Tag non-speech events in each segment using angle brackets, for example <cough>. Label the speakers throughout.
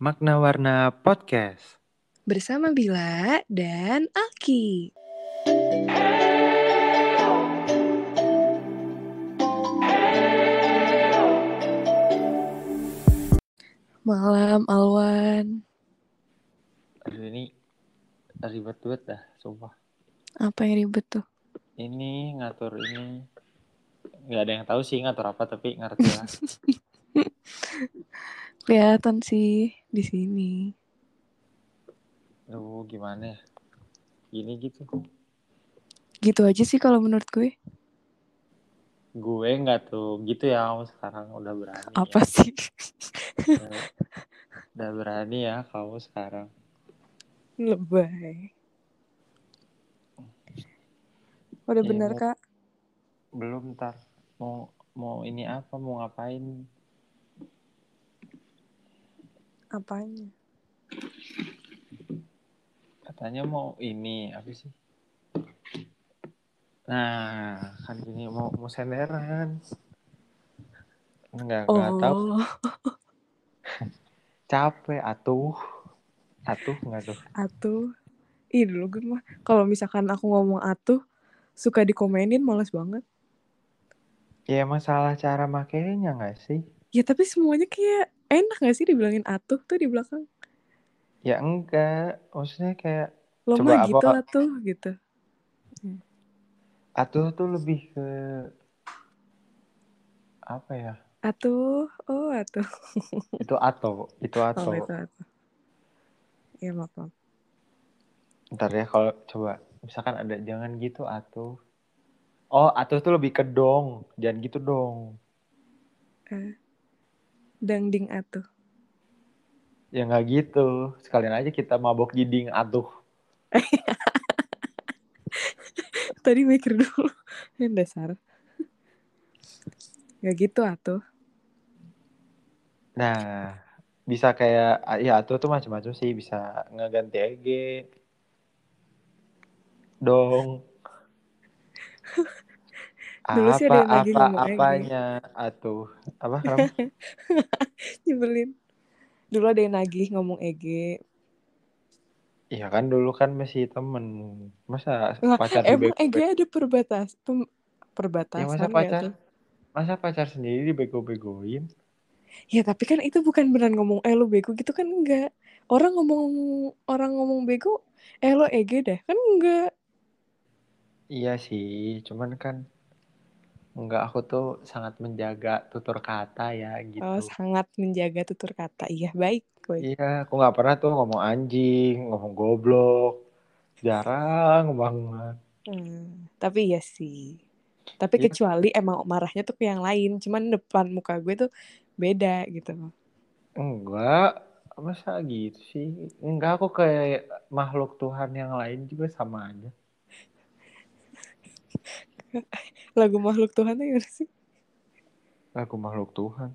Speaker 1: Makna Warna Podcast.
Speaker 2: Bersama Bila dan Alki. Malam Alwan.
Speaker 1: Aduh ini ribet banget dah, sumpah.
Speaker 2: Apa yang ribet tuh?
Speaker 1: Ini ngatur ini nggak ada yang tahu sih ngatur apa tapi ngerti lah. <laughs>
Speaker 2: Kelihatan sih di sini.
Speaker 1: Aduh gimana ya? Gini gitu.
Speaker 2: Gitu aja sih kalau menurut gue.
Speaker 1: Gue nggak tuh gitu ya kamu sekarang udah berani.
Speaker 2: Apa
Speaker 1: ya.
Speaker 2: sih?
Speaker 1: Udah, <laughs> udah berani ya kamu sekarang.
Speaker 2: Lebay. Udah bener
Speaker 1: mau-
Speaker 2: kak?
Speaker 1: Belum ntar mau mau ini apa mau ngapain?
Speaker 2: Apanya?
Speaker 1: Katanya mau ini apa sih? Nah kan gini mau mau senderan. Enggak enggak tahu
Speaker 2: Oh, <laughs>
Speaker 1: capek atuh atuh nggak tuh
Speaker 2: atuh. Ih dulu gue mah kalau misalkan aku ngomong atuh suka dikomenin males banget.
Speaker 1: ya masalah cara makainya nggak sih
Speaker 2: Ya tapi semuanya kayak enak gak sih dibilangin atuh tuh di belakang.
Speaker 1: ya enggak maksudnya kayak
Speaker 2: Lo
Speaker 1: Coba
Speaker 2: mah
Speaker 1: apa,
Speaker 2: gitu
Speaker 1: Kak?
Speaker 2: atuh gitu.
Speaker 1: atuh tuh lebih ke apa ya
Speaker 2: Atuh, oh atuh.
Speaker 1: itu atau itu atau
Speaker 2: Oh itu atuh. Ya maaf, maaf.
Speaker 1: ntar ya kalau coba misalkan ada jangan gitu atuh oh atuh tuh lebih ke dong jangan gitu dong
Speaker 2: Dangding atuh.
Speaker 1: ya nggak gitu sekalian aja kita mabok jiding atuh <laughs>
Speaker 2: Tadi mikir dulu. <laughs> Yang dasar. Gak gitu atuh.
Speaker 1: nah bisa kayak ya atuh tuh macam-macam sih bisa ngeganti EG dong <laughs>
Speaker 2: Dulu sih ada
Speaker 1: apa
Speaker 2: yang lagi
Speaker 1: apa
Speaker 2: ngomong EG.
Speaker 1: apanya atuh apa <laughs>
Speaker 2: Nyebelin. Dulu ada yang nagih ngomong EG.
Speaker 1: Iya kan dulu kan masih temen masa
Speaker 2: Lah,
Speaker 1: pacar
Speaker 2: emang EG ada perbatas pem- perbatasan
Speaker 1: ya masa pacar
Speaker 2: tuh?
Speaker 1: masa pacar sendiri dibego-begoin
Speaker 2: Ya tapi kan itu bukan beneran ngomong eh lo bego gitu kan enggak. Orang ngomong orang ngomong bego eh lo EG deh kan enggak.
Speaker 1: iya sih cuman kan enggak aku tuh sangat menjaga tutur kata ya gitu
Speaker 2: Oh, sangat menjaga tutur kata. Iya, baik. Baik.
Speaker 1: iya aku nggak pernah tuh ngomong anjing ngomong goblok jarang banget
Speaker 2: Hmm, tapi iya sih. Tapi
Speaker 1: Iya.
Speaker 2: kecuali emang marahnya tuh ke yang lain, cuman depan muka gue tuh beda gitu.
Speaker 1: enggak masa gitu sih enggak aku kayak makhluk Tuhan yang lain juga sama aja <laughs>
Speaker 2: Lagu makhluk Tuhan tuh gimana sih?
Speaker 1: aku makhluk Tuhan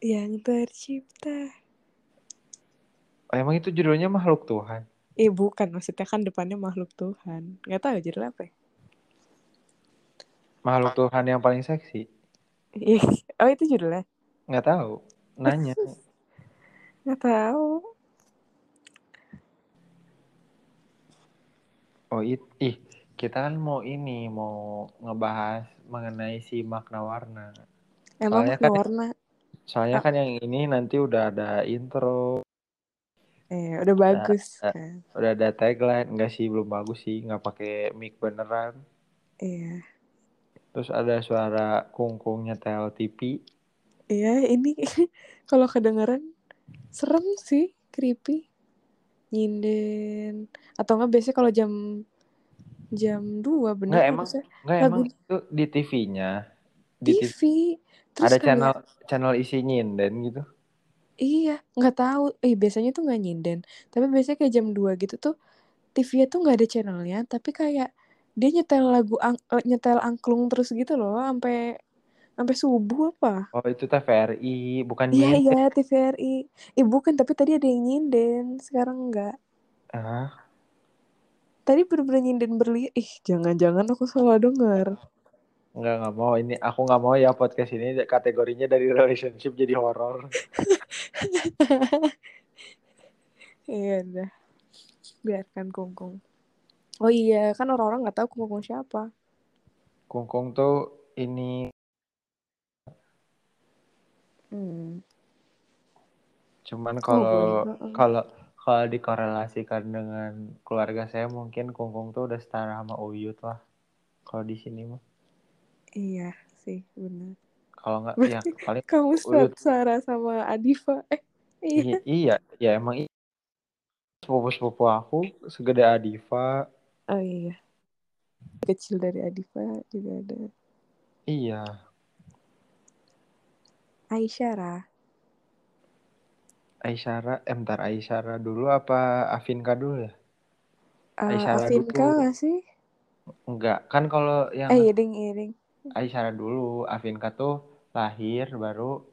Speaker 2: Yang tercipta.
Speaker 1: Oh, emang itu judulnya makhluk Tuhan
Speaker 2: Eh bukan, maksudnya kan depannya makhluk Tuhan. Gak tahu judul apa ya?
Speaker 1: makhluk Tuhan yang paling seksi <laughs>
Speaker 2: Oh itu judulnya?
Speaker 1: nggak tahu nanya <laughs>
Speaker 2: Gak tahu.
Speaker 1: oh it ih kita kan mau ini mau ngebahas mengenai si makna warna
Speaker 2: Emang
Speaker 1: Soalnya
Speaker 2: makna
Speaker 1: kan-
Speaker 2: warna.
Speaker 1: soalnya
Speaker 2: Ah.
Speaker 1: kan yang ini nanti udah ada intro
Speaker 2: Eh, udah bagus
Speaker 1: eh.
Speaker 2: kan.
Speaker 1: udah ada tagline enggak sih belum bagus sih nggak pakai mic beneran
Speaker 2: Iya.
Speaker 1: terus ada suara kungkung nyetel TV
Speaker 2: Iya, ini <laughs> kalau kedengeran serem sih, creepy. Nyinden. Atau enggak biasanya kalau jam jam 2 bener
Speaker 1: Nggak, emang
Speaker 2: harusnya.
Speaker 1: enggak
Speaker 2: Lagu-
Speaker 1: emang itu di TV-nya di
Speaker 2: TV.
Speaker 1: TV
Speaker 2: Terus
Speaker 1: ada
Speaker 2: kayak-
Speaker 1: channel channel isi nyinden gitu
Speaker 2: Iya, nggak tahu. Eh, biasanya tuh nggak nyinden. Tapi biasanya kayak jam 2 gitu tuh TV-nya tuh nggak ada channelnya, tapi kayak dia nyetel lagu ang- eh, nyetel angklung terus gitu loh, sampai sampai subuh apa?
Speaker 1: oh itu TVRI bukan
Speaker 2: Iya, iya, TVRI. Eh, bukan, tapi tadi ada yang nyinden, sekarang enggak.
Speaker 1: ah
Speaker 2: Tadi bener-bener nyinden berli. Ih, jangan-jangan aku salah denger.
Speaker 1: Enggak, nggak mau. Ini aku nggak mau ya podcast ini kategorinya dari relationship jadi horor. <laughs>
Speaker 2: Iya udah. Biarkan kungkung. Oh iya, kan orang-orang nggak tahu kungkung siapa.
Speaker 1: Kungkung tuh ini
Speaker 2: Hmm.
Speaker 1: cuman kalau kalau kalau dikorelasikan dengan keluarga saya mungkin Kungkung tuh udah setara sama Uyut lah. Kalau di sini mah.
Speaker 2: Iya sih, benar.
Speaker 1: Kalau nggak ya paling
Speaker 2: kamu. Sarah sama Adifa. Eh, iya.
Speaker 1: I- iya, ya emang sepupu-sepupu aku segede Adifa.
Speaker 2: Oh iya. Kecil dari Adifa juga ada.
Speaker 1: Iya,
Speaker 2: Aisyara.
Speaker 1: Aisyara, eh bentar Aisyara dulu apa Afinka dulu ya?
Speaker 2: Uh,
Speaker 1: Aisyara
Speaker 2: Afinka
Speaker 1: dulu.
Speaker 2: nggak sih?
Speaker 1: Enggak, kan kalau yang
Speaker 2: Eh, Iring, Iring.
Speaker 1: Aisyara dulu, Afinka tuh lahir baru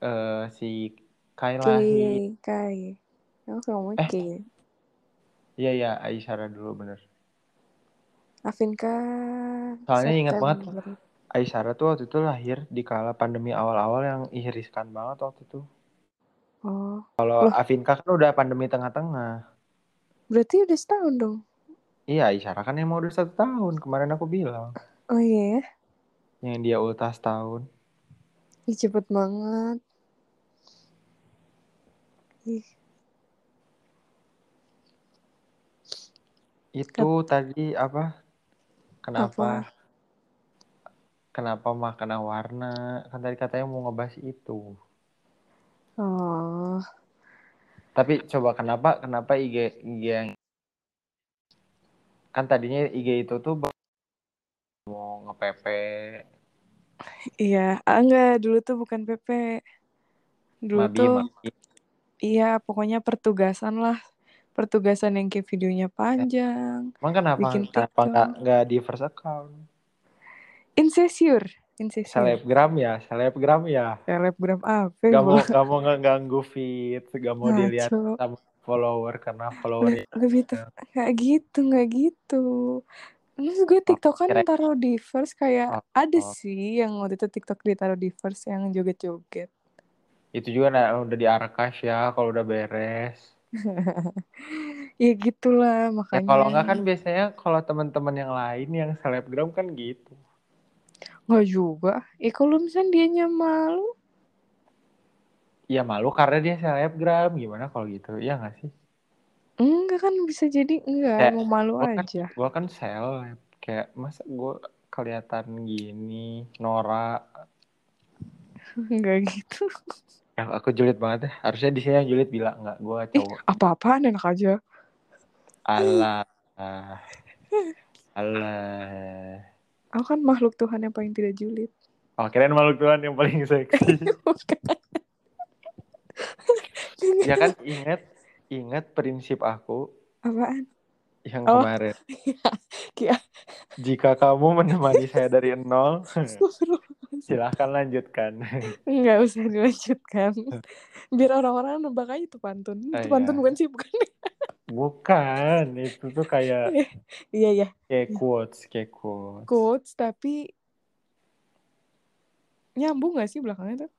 Speaker 1: eh, si Kai lahir.
Speaker 2: Kai. Kamu ngomong
Speaker 1: Eh. Iya ya, Aisyara dulu bener.
Speaker 2: Afinka.
Speaker 1: Soalnya ingat banget. Aisyara tuh waktu itu lahir di kala pandemi awal-awal yang ih riskan banget waktu itu.
Speaker 2: Oh,
Speaker 1: Kalau
Speaker 2: Loh.
Speaker 1: Afinka kan udah pandemi tengah-tengah.
Speaker 2: berarti udah setahun dong.
Speaker 1: Iya, Aisyara kan emang udah satu tahun. Kemarin aku bilang.
Speaker 2: Oh iya ya.
Speaker 1: Yang dia ultas tahun.
Speaker 2: Ih, cepet banget. Ih,
Speaker 1: Itu tadi apa? Kenapa?
Speaker 2: Apa?
Speaker 1: Kenapa makanan warna? Kan tadi katanya mau ngebahas itu.
Speaker 2: Oh.
Speaker 1: Tapi coba kenapa kenapa IG IG yang kan tadinya IG itu tuh mau nge-PP
Speaker 2: Iya, ah, enggak dulu tuh bukan PP. Dulu
Speaker 1: Mabi
Speaker 2: tuh
Speaker 1: Mabi.
Speaker 2: iya pokoknya pertugasan lah. Pertugasan yang kayak videonya panjang.
Speaker 1: Emang kenapa
Speaker 2: Bikin
Speaker 1: kenapa nggak nggak di first account?
Speaker 2: Insecure. Insecure.
Speaker 1: Selebgram ya, selebgram ya.
Speaker 2: Selebgram apa?
Speaker 1: Gak mau gak mau ngeganggu feed, gak mau dilihat
Speaker 2: Ngaco.
Speaker 1: sama follower karena follower
Speaker 2: Le- lebih tuh kayak gitu nggak gitu Terus gue TikTok kan
Speaker 1: kira-
Speaker 2: taruh di first kayak
Speaker 1: Oh,
Speaker 2: ada
Speaker 1: oh.
Speaker 2: sih yang waktu itu TikTok ditaruh di first yang joget-joget.
Speaker 1: itu juga nah, udah di archive ya kalau udah beres. <laughs>
Speaker 2: ya gitulah
Speaker 1: Ya
Speaker 2: makanya.
Speaker 1: kalau nggak kan biasanya kalau teman-teman yang lain yang selebgram kan gitu.
Speaker 2: Nggak juga. Eh kalau misalnya dianya malu,
Speaker 1: Ya malu karena dia selebgram gimana kalau gitu? Iya nggak sih?
Speaker 2: enggak kan bisa jadi enggak
Speaker 1: Kayak,
Speaker 2: mau malu
Speaker 1: gua kan,
Speaker 2: aja.
Speaker 1: Gua kan seleb kayak masa gue kelihatan gini Nora
Speaker 2: Enggak gitu.
Speaker 1: ya aku julid banget ya harusnya di sini yang julid bilang nggak gue cowok
Speaker 2: Apa-apaan enak aja.
Speaker 1: Allah Allah
Speaker 2: Aku kan makhluk Tuhan yang paling tidak julid.
Speaker 1: oh kirain makhluk Tuhan yang paling seksi <laughs> ya kan ingat ingat prinsip aku
Speaker 2: Apaan?
Speaker 1: yang
Speaker 2: Oh.
Speaker 1: kemarin <laughs>
Speaker 2: Kayak
Speaker 1: jika kamu menemani saya dari nol silahkan lanjutkan <laughs>
Speaker 2: Enggak usah dilanjutkan. Biar orang-orang nebak aja itu pantun.
Speaker 1: Ah,
Speaker 2: Itu pantun
Speaker 1: iya.
Speaker 2: bukan sih, bukan.
Speaker 1: bukan itu tuh kayak
Speaker 2: Iya, iya.
Speaker 1: kayak quotes kayak quotes
Speaker 2: Quotes tapi nyambung gak sih belakangnya tuh?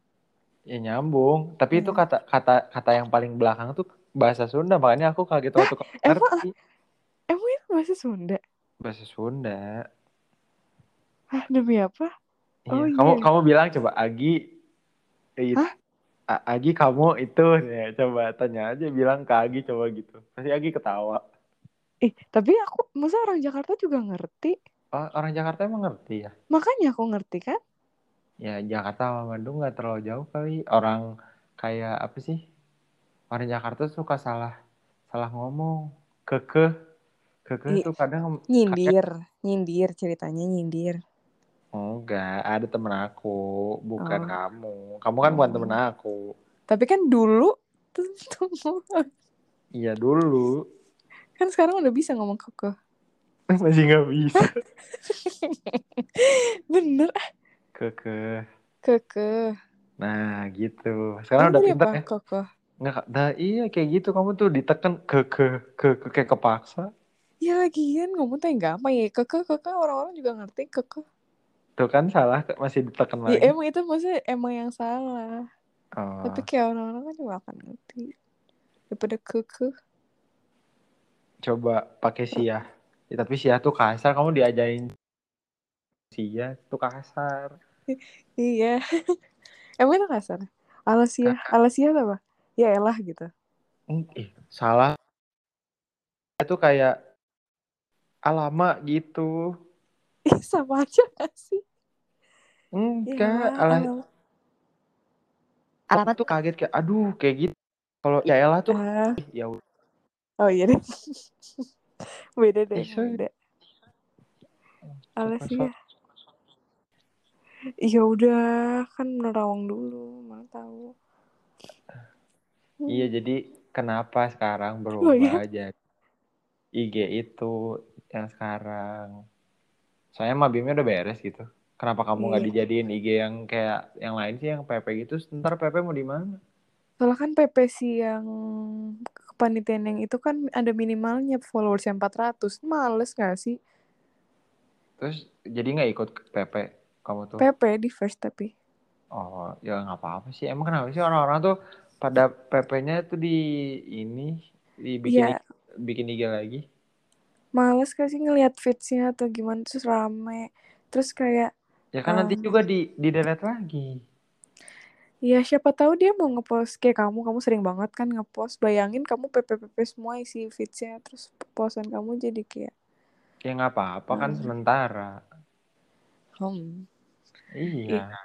Speaker 1: ya nyambung tapi itu
Speaker 2: Iya.
Speaker 1: kata kata kata yang paling belakang tuh bahasa Sunda makanya aku kaget waktu
Speaker 2: emang-
Speaker 1: ngerti
Speaker 2: Emang itu bahasa Sunda?
Speaker 1: bahasa Sunda
Speaker 2: Hah, demi apa?
Speaker 1: Iya,
Speaker 2: Oh,
Speaker 1: kamu
Speaker 2: iya.
Speaker 1: kamu bilang coba Agi eh,
Speaker 2: Hah?
Speaker 1: Agi kamu itu ya coba tanya aja bilang ke Agi coba gitu pasti Agi ketawa
Speaker 2: Eh, tapi aku, masa orang Jakarta juga ngerti?
Speaker 1: oh, orang Jakarta emang ngerti ya
Speaker 2: Makanya aku ngerti kan?
Speaker 1: ya Jakarta sama Bandung nggak terlalu jauh kali orang kayak apa sih orang Jakarta suka salah salah ngomong kekeh kekeh
Speaker 2: Iya.
Speaker 1: tuh kadang kadang-
Speaker 2: Nyindir, nyindir ceritanya nyindir.
Speaker 1: Enggak ada temen aku bukan
Speaker 2: Oh.
Speaker 1: kamu kamu kan bukan
Speaker 2: Oh.
Speaker 1: temen aku
Speaker 2: Tapi kan dulu <laughs> tentu
Speaker 1: iya dulu
Speaker 2: kan sekarang udah bisa ngomong kekeh. <laughs>
Speaker 1: masih nggak bisa <laughs>
Speaker 2: Bener, ah,
Speaker 1: kekeh
Speaker 2: kekeh.
Speaker 1: Nah gitu. Sekarang udah pinter
Speaker 2: apa?
Speaker 1: ya.
Speaker 2: Kekeh.
Speaker 1: Nggak, nah, iya kayak gitu. Kamu tuh ditekan ke ke ke, ke kayak kepaksa.
Speaker 2: Ya lagian ngomong tuh yang gampang ya. Kekeh, kekeh orang-orang juga ngerti kekeh.
Speaker 1: Tuh kan salah masih ditekan
Speaker 2: Ya
Speaker 1: lagi.
Speaker 2: emang itu maksudnya emang yang salah.
Speaker 1: Oh.
Speaker 2: Tapi kayak orang-orang kan juga akan ngerti. daripada keke.
Speaker 1: Coba pakai sia. Ya, tapi sia tuh kasar. Kamu diajarin sia tuh kasar.
Speaker 2: Iya. <laughs> Emang itu kasar? Alasia, Alasia apa? Ya elah gitu.
Speaker 1: Ih, salah. Itu kayak alama gitu.
Speaker 2: Sama aja gak sih?
Speaker 1: Enggak,
Speaker 2: Ya,
Speaker 1: ala,
Speaker 2: ala-
Speaker 1: alamat tuh kaget kayak aduh kayak gitu. Kalau <laughs> ya elah tuh ih, ya
Speaker 2: oh iya deh. <laughs> beda deh,
Speaker 1: sorry.
Speaker 2: beda.
Speaker 1: Suka
Speaker 2: Alasia. Ya udah, kan nerawang dulu, mana tahu.
Speaker 1: Iya jadi kenapa sekarang
Speaker 2: Oh,
Speaker 1: berubah
Speaker 2: iya?
Speaker 1: jadi IG itu yang sekarang. Soalnya Mabimnya udah beres gitu. Kenapa kamu nggak
Speaker 2: Iya.
Speaker 1: dijadiin IG yang kayak yang lain sih yang PP gitu? Ntar PP mau di mana?
Speaker 2: Soalnya kan PP sih yang kepanitiaan yang itu kan ada minimalnya followers yang 400. Males gak sih?
Speaker 1: Terus jadi nggak ikut ke PP kamu tuh?
Speaker 2: PP di first tapi.
Speaker 1: Oh ya nggak apa-apa sih. Emang kenapa sih orang-orang tuh pada PP-nya tuh di ini dibikin
Speaker 2: Iya.
Speaker 1: bikin IG lagi?
Speaker 2: Males gak sih ngeliat feeds-nya atau gimana terus rame. Terus kayak
Speaker 1: Ya kan nanti
Speaker 2: Um,
Speaker 1: juga di di delete lagi.
Speaker 2: ya siapa tahu dia mau ngepost kayak kamu, kamu sering banget kan ngepost. Bayangin kamu PP-PP semua isi feeds-nya terus postan kamu jadi kayak
Speaker 1: Ya nggak apa-apa kan
Speaker 2: Hmm.
Speaker 1: sementara.
Speaker 2: hmm.
Speaker 1: Iya.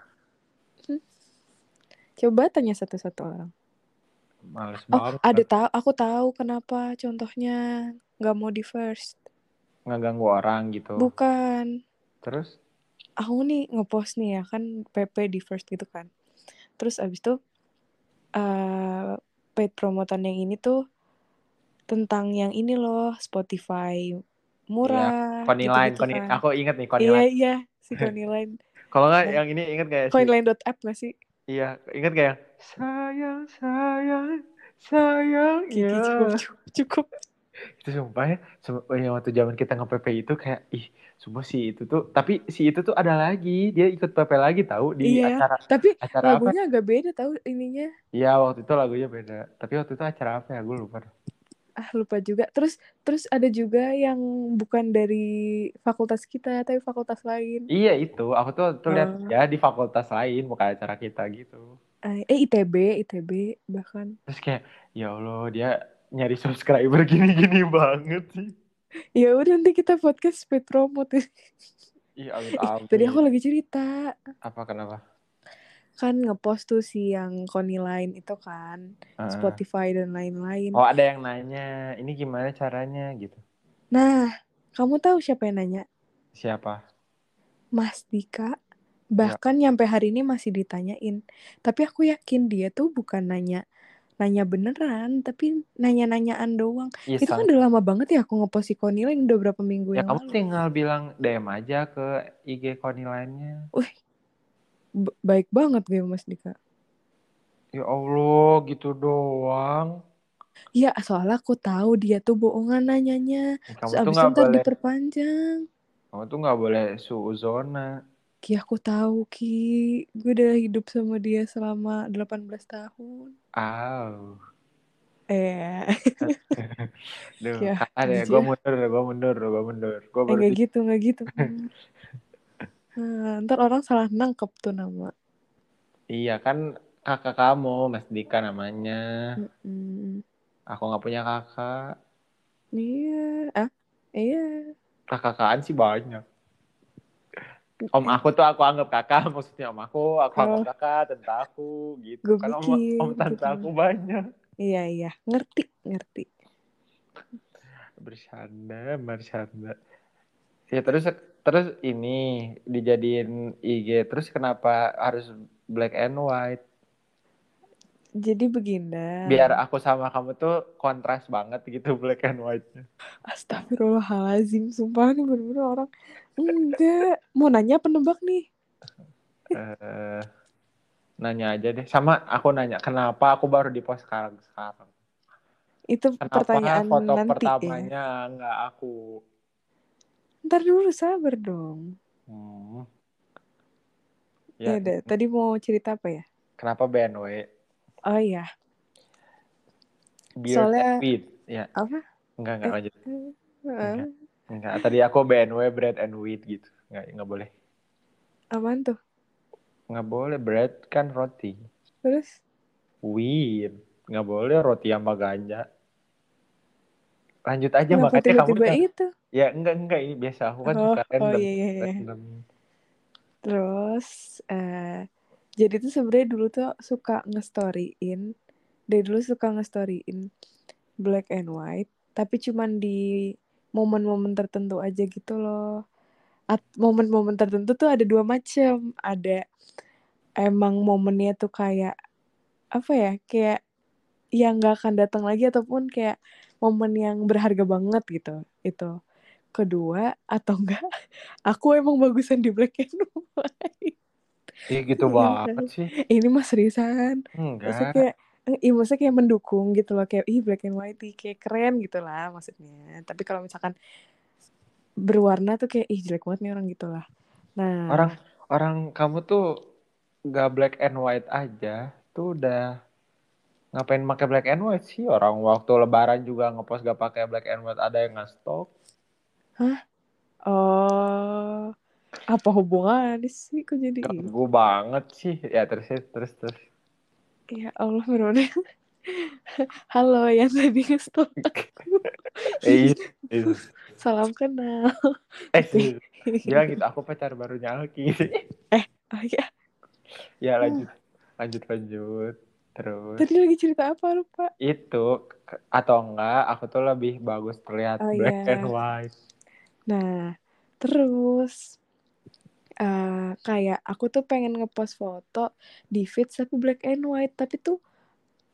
Speaker 2: Coba tanya satu-satu orang.
Speaker 1: Males
Speaker 2: Oh,
Speaker 1: banget.
Speaker 2: ada tahu aku tahu kenapa contohnya nggak mau di first.
Speaker 1: ngeganggu orang gitu.
Speaker 2: Bukan.
Speaker 1: Terus
Speaker 2: Aku nih ngepost nih ya kan PP di first gitu kan. Terus abis itu eh paid promotan yang ini tuh tentang yang ini loh Spotify murah
Speaker 1: Connie Line,
Speaker 2: gitu-gitu
Speaker 1: Connie,
Speaker 2: kan.
Speaker 1: aku inget nih Connie
Speaker 2: Iya iya si <laughs> Connie Line.
Speaker 1: Kalau nggak
Speaker 2: Nah.
Speaker 1: yang ini inget gak ya?
Speaker 2: Coinline.app gak sih?
Speaker 1: Iya, inget gak yang sayang sayang sayang
Speaker 2: Kiki
Speaker 1: ya.
Speaker 2: cukup cukup. cukup.
Speaker 1: Itu sumpah ya, sem- yang waktu zaman kita nge-PP itu kayak ih, sumpah sih itu tuh, tapi si itu tuh ada lagi, dia ikut PP lagi tahu di
Speaker 2: Iya.
Speaker 1: acara
Speaker 2: Tapi
Speaker 1: acara apa?
Speaker 2: lagunya agak beda tahu ininya.
Speaker 1: Iya, waktu itu lagunya beda. Tapi waktu itu acara apa ya? Gue lupa.
Speaker 2: Ah lupa juga. Terus terus ada juga yang bukan dari fakultas kita tapi fakultas lain.
Speaker 1: Iya itu, aku tuh tuh lihat
Speaker 2: Oh.
Speaker 1: ya di fakultas lain, bukan acara kita gitu.
Speaker 2: Eh eh, ITB, ITB bahkan.
Speaker 1: Terus kayak, ya Allah dia nyari subscriber gini-gini banget sih.
Speaker 2: Ya udah nanti kita podcast paid promote.
Speaker 1: Ih,
Speaker 2: Eh,
Speaker 1: amit-amit.
Speaker 2: tadi aku lagi cerita
Speaker 1: Apa kenapa?
Speaker 2: kan ngepost tuh si yang Connie Line itu kan
Speaker 1: Heeh.
Speaker 2: Spotify dan lain-lain.
Speaker 1: Oh ada yang nanya, ini gimana caranya gitu?
Speaker 2: Nah, kamu tahu siapa yang nanya?
Speaker 1: Siapa?
Speaker 2: Mas Dika. Bahkan nyampe hari ini masih ditanyain. Tapi aku yakin dia tuh bukan nanya nanya beneran, tapi nanya-nanyaan doang.
Speaker 1: Iya,
Speaker 2: Itu kan udah lama banget ya aku ngepost si Connie Line udah berapa minggu
Speaker 1: ya
Speaker 2: yang
Speaker 1: kamu
Speaker 2: lalu.
Speaker 1: tinggal bilang DM aja ke IG Connie lainnya.
Speaker 2: B- baik banget gue Mas Dika.
Speaker 1: Ya Allah, gitu doang.
Speaker 2: Ya, soalnya aku tahu dia tuh bohongan nanyanya.
Speaker 1: Kamu
Speaker 2: Terus
Speaker 1: tuh
Speaker 2: abis itu ntar
Speaker 1: boleh,
Speaker 2: diperpanjang.
Speaker 1: kamu tuh nggak boleh suuzona.
Speaker 2: Ki, aku tahu, Ki. Gue udah hidup sama dia selama 18 tahun.
Speaker 1: Aw.
Speaker 2: Eh, <laughs>
Speaker 1: Duh,
Speaker 2: Ya,
Speaker 1: ada
Speaker 2: jijik
Speaker 1: gue
Speaker 2: ya.
Speaker 1: mundur, gue mundur, gue mundur. Gue
Speaker 2: eh
Speaker 1: baru di-
Speaker 2: gitu, nggak gitu. Nah, <laughs> ntar orang salah nangkep tuh nama.
Speaker 1: Iya kan kakak kamu, Mas Dika namanya.
Speaker 2: Mm-mm.
Speaker 1: Aku nggak punya kakak.
Speaker 2: Iya, ah, iya.
Speaker 1: Kakak-kakaan sih banyak. Om aku tuh aku anggap kakak, <laughs> maksudnya om aku, aku
Speaker 2: Oh.
Speaker 1: anggap kakak, tante aku, gitu.
Speaker 2: Gue
Speaker 1: Kan om, om tante
Speaker 2: gue
Speaker 1: aku banyak.
Speaker 2: Iya, iya. Ngerti, ngerti.
Speaker 1: Bercanda, bercanda. Ya terus terus ini dijadiin IG, terus kenapa harus black and white?
Speaker 2: Jadi begini.
Speaker 1: Biar aku sama kamu tuh kontras banget gitu black and white-nya.
Speaker 2: Astagfirullahalazim, sumpah nih bener-bener orang. Enggak. Mau nanya penebak nih.
Speaker 1: Eh, nanya aja deh. Sama aku nanya, kenapa aku baru di post sekarang sekarang?
Speaker 2: Itu
Speaker 1: Kenapa
Speaker 2: pertanyaan
Speaker 1: foto
Speaker 2: nanti ya.
Speaker 1: pertamanya nggak aku?
Speaker 2: Ntar dulu sabar dong.
Speaker 1: Hmm.
Speaker 2: Ya
Speaker 1: Ya,
Speaker 2: udah, tadi mau cerita apa ya?
Speaker 1: kenapa BNW?
Speaker 2: Oh iya. Soalnya-
Speaker 1: and. Ya,
Speaker 2: Apa?
Speaker 1: enggak enggak
Speaker 2: Eh,
Speaker 1: lanjut.
Speaker 2: Heeh.
Speaker 1: Enggak, tadi aku BNW bread and wheat gitu. Enggak, enggak boleh.
Speaker 2: Apaan tuh?
Speaker 1: Enggak boleh bread kan roti.
Speaker 2: Terus?
Speaker 1: Wheat. Enggak boleh roti sama ganja. Lanjut aja
Speaker 2: Kenapa
Speaker 1: makanya kamu udah-
Speaker 2: itu?
Speaker 1: Ya enggak enggak ini biasa aku kan
Speaker 2: Oh,
Speaker 1: suka
Speaker 2: oh
Speaker 1: random.
Speaker 2: iya iya iya.
Speaker 1: Random.
Speaker 2: Terus eh jadi tuh sebenarnya dulu tuh suka nge-storyin. Dari dulu suka nge-storyin black and white, tapi cuman di momen-momen tertentu aja gitu loh. At momen-momen tertentu tuh ada dua macam. Ada emang momennya tuh kayak apa ya? Kayak yang nggak akan datang lagi ataupun kayak momen yang berharga banget gitu. Itu. Kedua atau enggak <laughs> aku emang bagusan di black and white.
Speaker 1: Ih gitu
Speaker 2: Iya,
Speaker 1: banget sih.
Speaker 2: Ini seriusan. Maksudnya
Speaker 1: Enggak.
Speaker 2: kayak eh, iya, maksudnya kayak mendukung gitu loh kayak ih black and white kayak keren gitu lah maksudnya. Tapi kalau misalkan berwarna tuh kayak ih jelek banget nih orang gitu lah. Nah,
Speaker 1: Orang orang kamu tuh nggak black and white aja, tuh udah ngapain pakai black and white sih? Orang waktu lebaran juga ngepost gak pakai black and white ada yang nge-stok.
Speaker 2: oh apa hubungannya sih kok jadi?
Speaker 1: Ganggu banget sih. Ya terus terus terus.
Speaker 2: Ya Allah bener <laughs> Halo yang tadi nge-stop aku.
Speaker 1: Eh, iya. <laughs>
Speaker 2: Salam kenal.
Speaker 1: eh bilang gitu aku pacar barunya Alki.
Speaker 2: Oh iya,
Speaker 1: ya lanjut lanjut lanjut. Terus
Speaker 2: tadi lagi cerita apa lupa?
Speaker 1: itu atau enggak aku tuh lebih bagus terlihat
Speaker 2: Oh,
Speaker 1: black
Speaker 2: iya.
Speaker 1: and white.
Speaker 2: Nah, terus eh kayak aku tuh pengen ngepost foto di feed tapi black and white, tapi tuh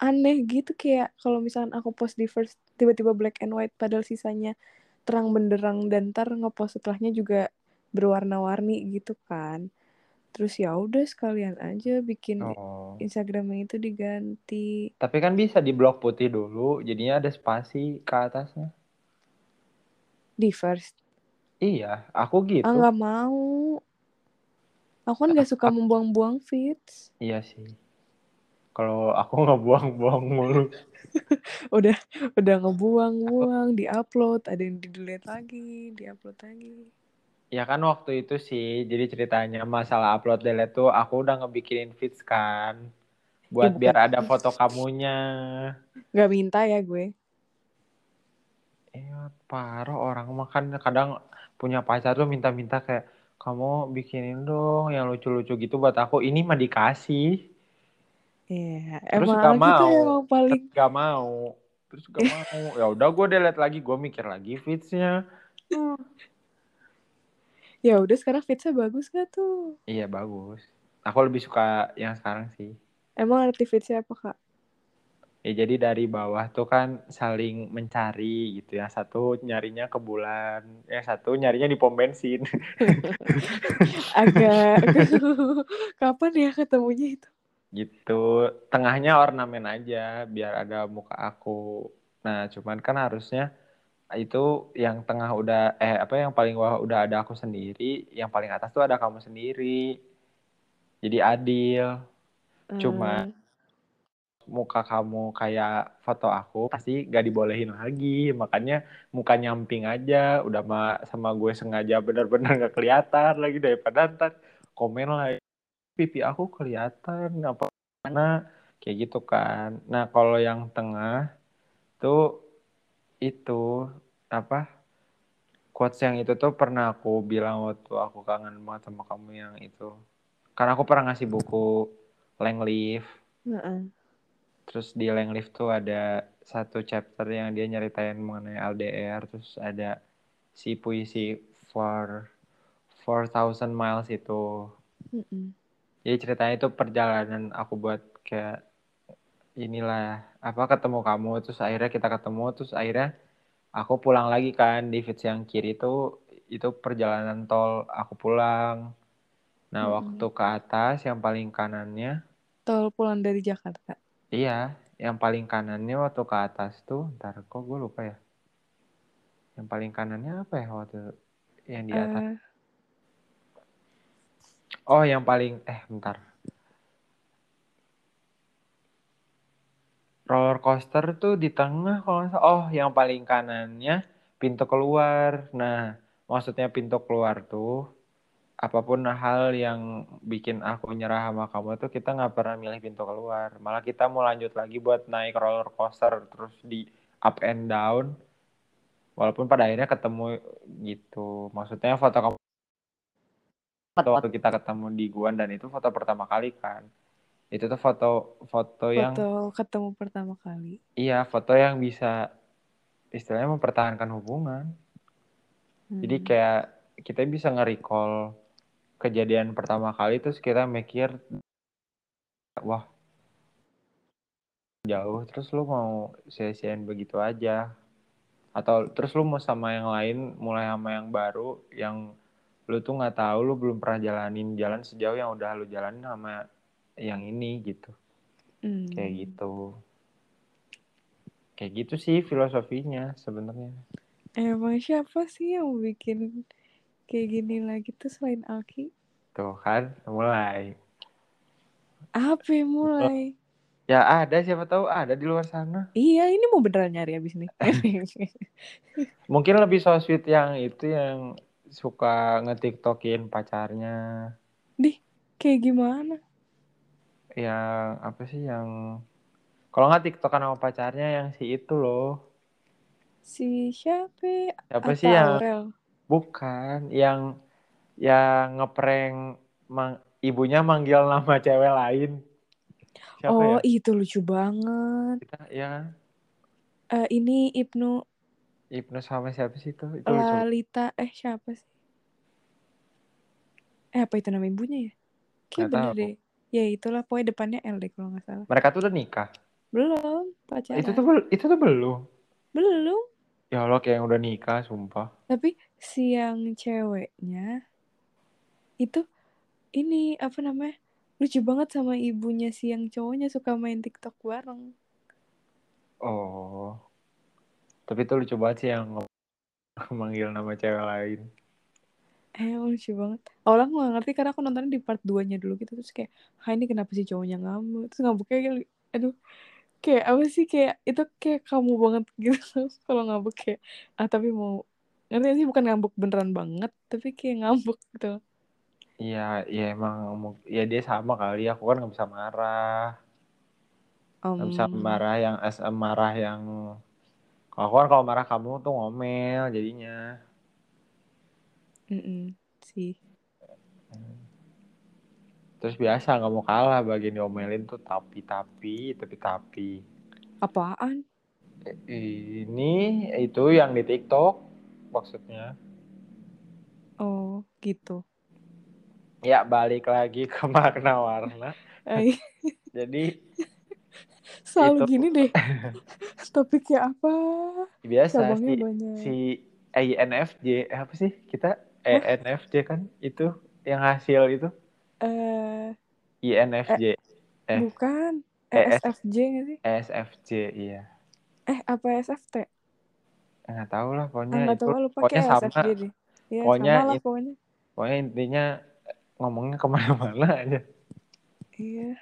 Speaker 2: aneh gitu kayak kalau misalkan aku post di first tiba-tiba black and white padahal sisanya terang benderang dan ntar ngepost setelahnya juga berwarna-warni gitu kan. Terus ya udah sekalian aja bikin
Speaker 1: Oh.
Speaker 2: Instagramnya itu diganti.
Speaker 1: Tapi kan bisa di blok putih dulu, jadinya ada spasi ke atasnya.
Speaker 2: Di first.
Speaker 1: Iya, aku gitu.
Speaker 2: Ah nggak mau. Aku kan nggak suka membuang-buang feeds.
Speaker 1: Iya sih. Kalau aku <laughs> nggak buang-buang mulu. <laughs>
Speaker 2: udah udah ngebuang-buang, diupload, ada yang di-delete lagi, diupload lagi.
Speaker 1: Ya kan waktu itu sih, jadi ceritanya masalah upload delete tuh aku udah ngebikinin feeds kan. Buat
Speaker 2: Ya,
Speaker 1: biar
Speaker 2: bukan.
Speaker 1: ada foto kamunya.
Speaker 2: Gak minta ya gue.
Speaker 1: Iya, parah orang makan kadang punya pacar tuh minta-minta kayak kamu bikinin dong yang lucu-lucu gitu buat aku. Ini mah dikasih.
Speaker 2: Iya,
Speaker 1: Terus
Speaker 2: emang
Speaker 1: gak
Speaker 2: tuh
Speaker 1: mau.
Speaker 2: emang paling
Speaker 1: Gak mau. Terus gak <laughs> mau. Ya udah gue delete lagi, gue mikir lagi feedsnya.
Speaker 2: ya udah sekarang feedsnya bagus gak tuh?
Speaker 1: Iya bagus. Aku lebih suka yang sekarang sih.
Speaker 2: Emang arti feedsnya apa kak?
Speaker 1: Ya jadi dari bawah tuh kan saling mencari gitu. Yang satu nyarinya ke bulan, yang satu nyarinya di pom bensin. <laughs>
Speaker 2: Agak kapan ya ketemunya itu?
Speaker 1: gitu. Tengahnya ornamen aja biar ada muka aku. Nah, cuman kan harusnya itu yang tengah udah eh apa yang paling bawah udah ada aku sendiri, yang paling atas tuh ada kamu sendiri. Jadi adil. Cuma
Speaker 2: Hmm,
Speaker 1: muka kamu kayak foto aku pasti gak dibolehin lagi. Makanya muka nyamping aja udah ma sama gue sengaja bener-bener <laughs> gak kelihatan lagi daripada ntar komen lah pipi aku kelihatan apa mana kayak gitu kan. Nah kalau yang tengah tuh itu apa quotes yang itu tuh pernah aku bilang waktu aku kangen banget sama kamu yang itu. Karena aku pernah ngasih buku Langleaf. Terus di Langleaf tuh ada satu chapter yang dia nyeritain mengenai LDR, terus ada si puisi for 4000 miles itu.
Speaker 2: Mm-mm.
Speaker 1: Jadi ceritanya itu perjalanan aku buat kayak inilah apa ketemu kamu terus akhirnya kita ketemu terus akhirnya aku pulang lagi kan di feeds yang kiri itu itu perjalanan tol aku pulang. Nah,
Speaker 2: Mm-mm.
Speaker 1: waktu ke atas yang paling kanannya
Speaker 2: Tol pulang dari Jakarta.
Speaker 1: Iya, yang paling kanannya waktu ke atas tuh, ntar kok gue lupa ya. Yang paling kanannya apa ya waktu yang di atas?
Speaker 2: Eh,
Speaker 1: Oh, yang paling eh bentar. roller coaster tuh di tengah kalau nggak salah. Oh, yang paling kanannya pintu keluar. Nah, maksudnya pintu keluar tuh apa pun hal yang bikin aku nyerah sama kamu tuh kita nggak pernah milih pintu keluar. Malah kita mau lanjut lagi buat naik roller coaster terus di up and down. Walaupun pada akhirnya ketemu gitu. Maksudnya foto kamu foto waktu kita ketemu di Guan dan itu foto pertama kali kan. Itu tuh foto foto yang
Speaker 2: Foto ketemu pertama kali.
Speaker 1: iya, foto yang bisa istilahnya mempertahankan hubungan. Jadi
Speaker 2: Hmm.
Speaker 1: kayak kita bisa nge-recall kejadian pertama kali terus kita mikir wah jauh terus lu mau sia-siain begitu aja? Atau terus lu mau sama yang lain mulai sama yang baru yang lu tuh nggak tahu lu belum pernah jalanin jalan sejauh yang udah lu jalanin sama yang ini gitu.
Speaker 2: Hmm.
Speaker 1: kayak gitu. Kayak gitu sih filosofinya sebenarnya.
Speaker 2: Emang siapa sih yang bikin kayak gini lagi tuh selain Aki?
Speaker 1: tuh kan mulai
Speaker 2: Apa yang mulai?
Speaker 1: ya ada siapa tahu ada di luar sana
Speaker 2: Iya, ini mau beneran nyari abis nih. <laughs>
Speaker 1: mungkin lebih so sweet yang itu yang suka ngetiktokin pacarnya
Speaker 2: Dih, kayak gimana?
Speaker 1: yang apa sih yang kalau nggak tiktokan sama pacarnya yang si itu loh
Speaker 2: Si siapa?
Speaker 1: siapa
Speaker 2: Atta
Speaker 1: sih yang
Speaker 2: Aurel.
Speaker 1: Bukan yang yang ngeprank mang, ibunya manggil nama cewek lain siapa
Speaker 2: Oh,
Speaker 1: ya
Speaker 2: itu lucu banget.
Speaker 1: kita ya?
Speaker 2: Eh, ini Ibnu
Speaker 1: Ibnu sama siapa sih itu itu lucu
Speaker 2: Lalita. Eh, siapa sih? Eh, apa itu nama ibunya ya? Kayak bener
Speaker 1: tahu.
Speaker 2: deh. Ya itulah, pokoknya depannya L deh kalau nggak salah.
Speaker 1: mereka tuh udah nikah
Speaker 2: Belum, pacaran.
Speaker 1: itu tuh itu tuh belum
Speaker 2: Belum.
Speaker 1: ya Allah kayak yang udah nikah sumpah
Speaker 2: Tapi si yang ceweknya itu ini apa namanya? Lucu banget sama ibunya si yang cowoknya suka main TikTok bareng.
Speaker 1: oh tapi itu lucu banget sih yang <laughs> manggil nama cewek lain
Speaker 2: Eh, lucu banget. Awalnya aku gak ngerti karena aku nontonnya di part 2-nya dulu gitu. Terus kayak, ah ini kenapa sih cowoknya ngamuk? Terus ngambuknya kayak, aduh, kayak apa sih kayak, itu kayak kamu banget gitu. <laughs> Kalau ngambuk kayak, ah tapi mau, ngerti gak sih bukan ngambuk beneran banget, tapi kayak ngambuk gitu.
Speaker 1: Iya, iya emang ya dia sama kali. Aku kan nggak bisa marah, nggak bisa
Speaker 2: Em,
Speaker 1: marah yang as marah yang kalau aku kan kalau marah kamu tuh ngomel jadinya.
Speaker 2: mm-mm, sih.
Speaker 1: Terus biasa nggak mau kalah bagian diomelin tuh tapi tapi tapi tapi.
Speaker 2: Apaan?
Speaker 1: Ini itu yang di TikTok maksudnya.
Speaker 2: Oh, gitu.
Speaker 1: Ya balik lagi ke makna warna.
Speaker 2: Eh,
Speaker 1: Jadi
Speaker 2: selalu
Speaker 1: Itu.
Speaker 2: gini deh. <laughs> Topiknya apa?
Speaker 1: biasa si
Speaker 2: banyak.
Speaker 1: si ENFJ eh, apa sih kita ENFJ kan itu yang hasil itu
Speaker 2: Eh,
Speaker 1: INFJ Eh.
Speaker 2: bukan.
Speaker 1: ES.
Speaker 2: ESFJ gak sih?
Speaker 1: ESFJ iya
Speaker 2: Eh, apa SFT?
Speaker 1: Nggak tahu lah
Speaker 2: Ah,
Speaker 1: pokoknya
Speaker 2: nggak tahu lupa
Speaker 1: pokoknya sama.
Speaker 2: Ya,
Speaker 1: Pokoknya
Speaker 2: sama lah pokoknya.
Speaker 1: pokoknya intinya ngomongnya ke mana-mana aja
Speaker 2: Iya.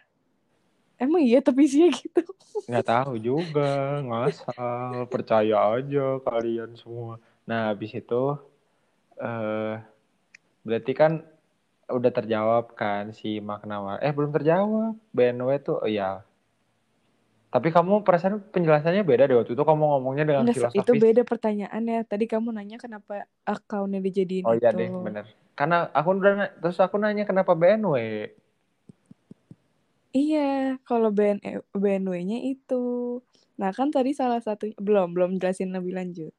Speaker 2: Emang iya tapi isinya gitu.
Speaker 1: nggak tahu juga ngasal percaya aja kalian semua nah habis itu eh berarti kan udah terjawab kan si makna war eh belum terjawab BNW tuh oh iya tapi kamu perasaan penjelasannya beda deh waktu itu kamu ngomongnya dengan
Speaker 2: Nggak, itu
Speaker 1: filosofis
Speaker 2: beda pertanyaannya. Tadi kamu nanya kenapa akunnya dijadiin
Speaker 1: oh
Speaker 2: itu.
Speaker 1: iya deh bener karena aku udah terus aku nanya kenapa BNW
Speaker 2: Iya, kalau BN, BNW-nya itu. Nah, kan tadi salah satu belum belum jelasin lebih lanjut.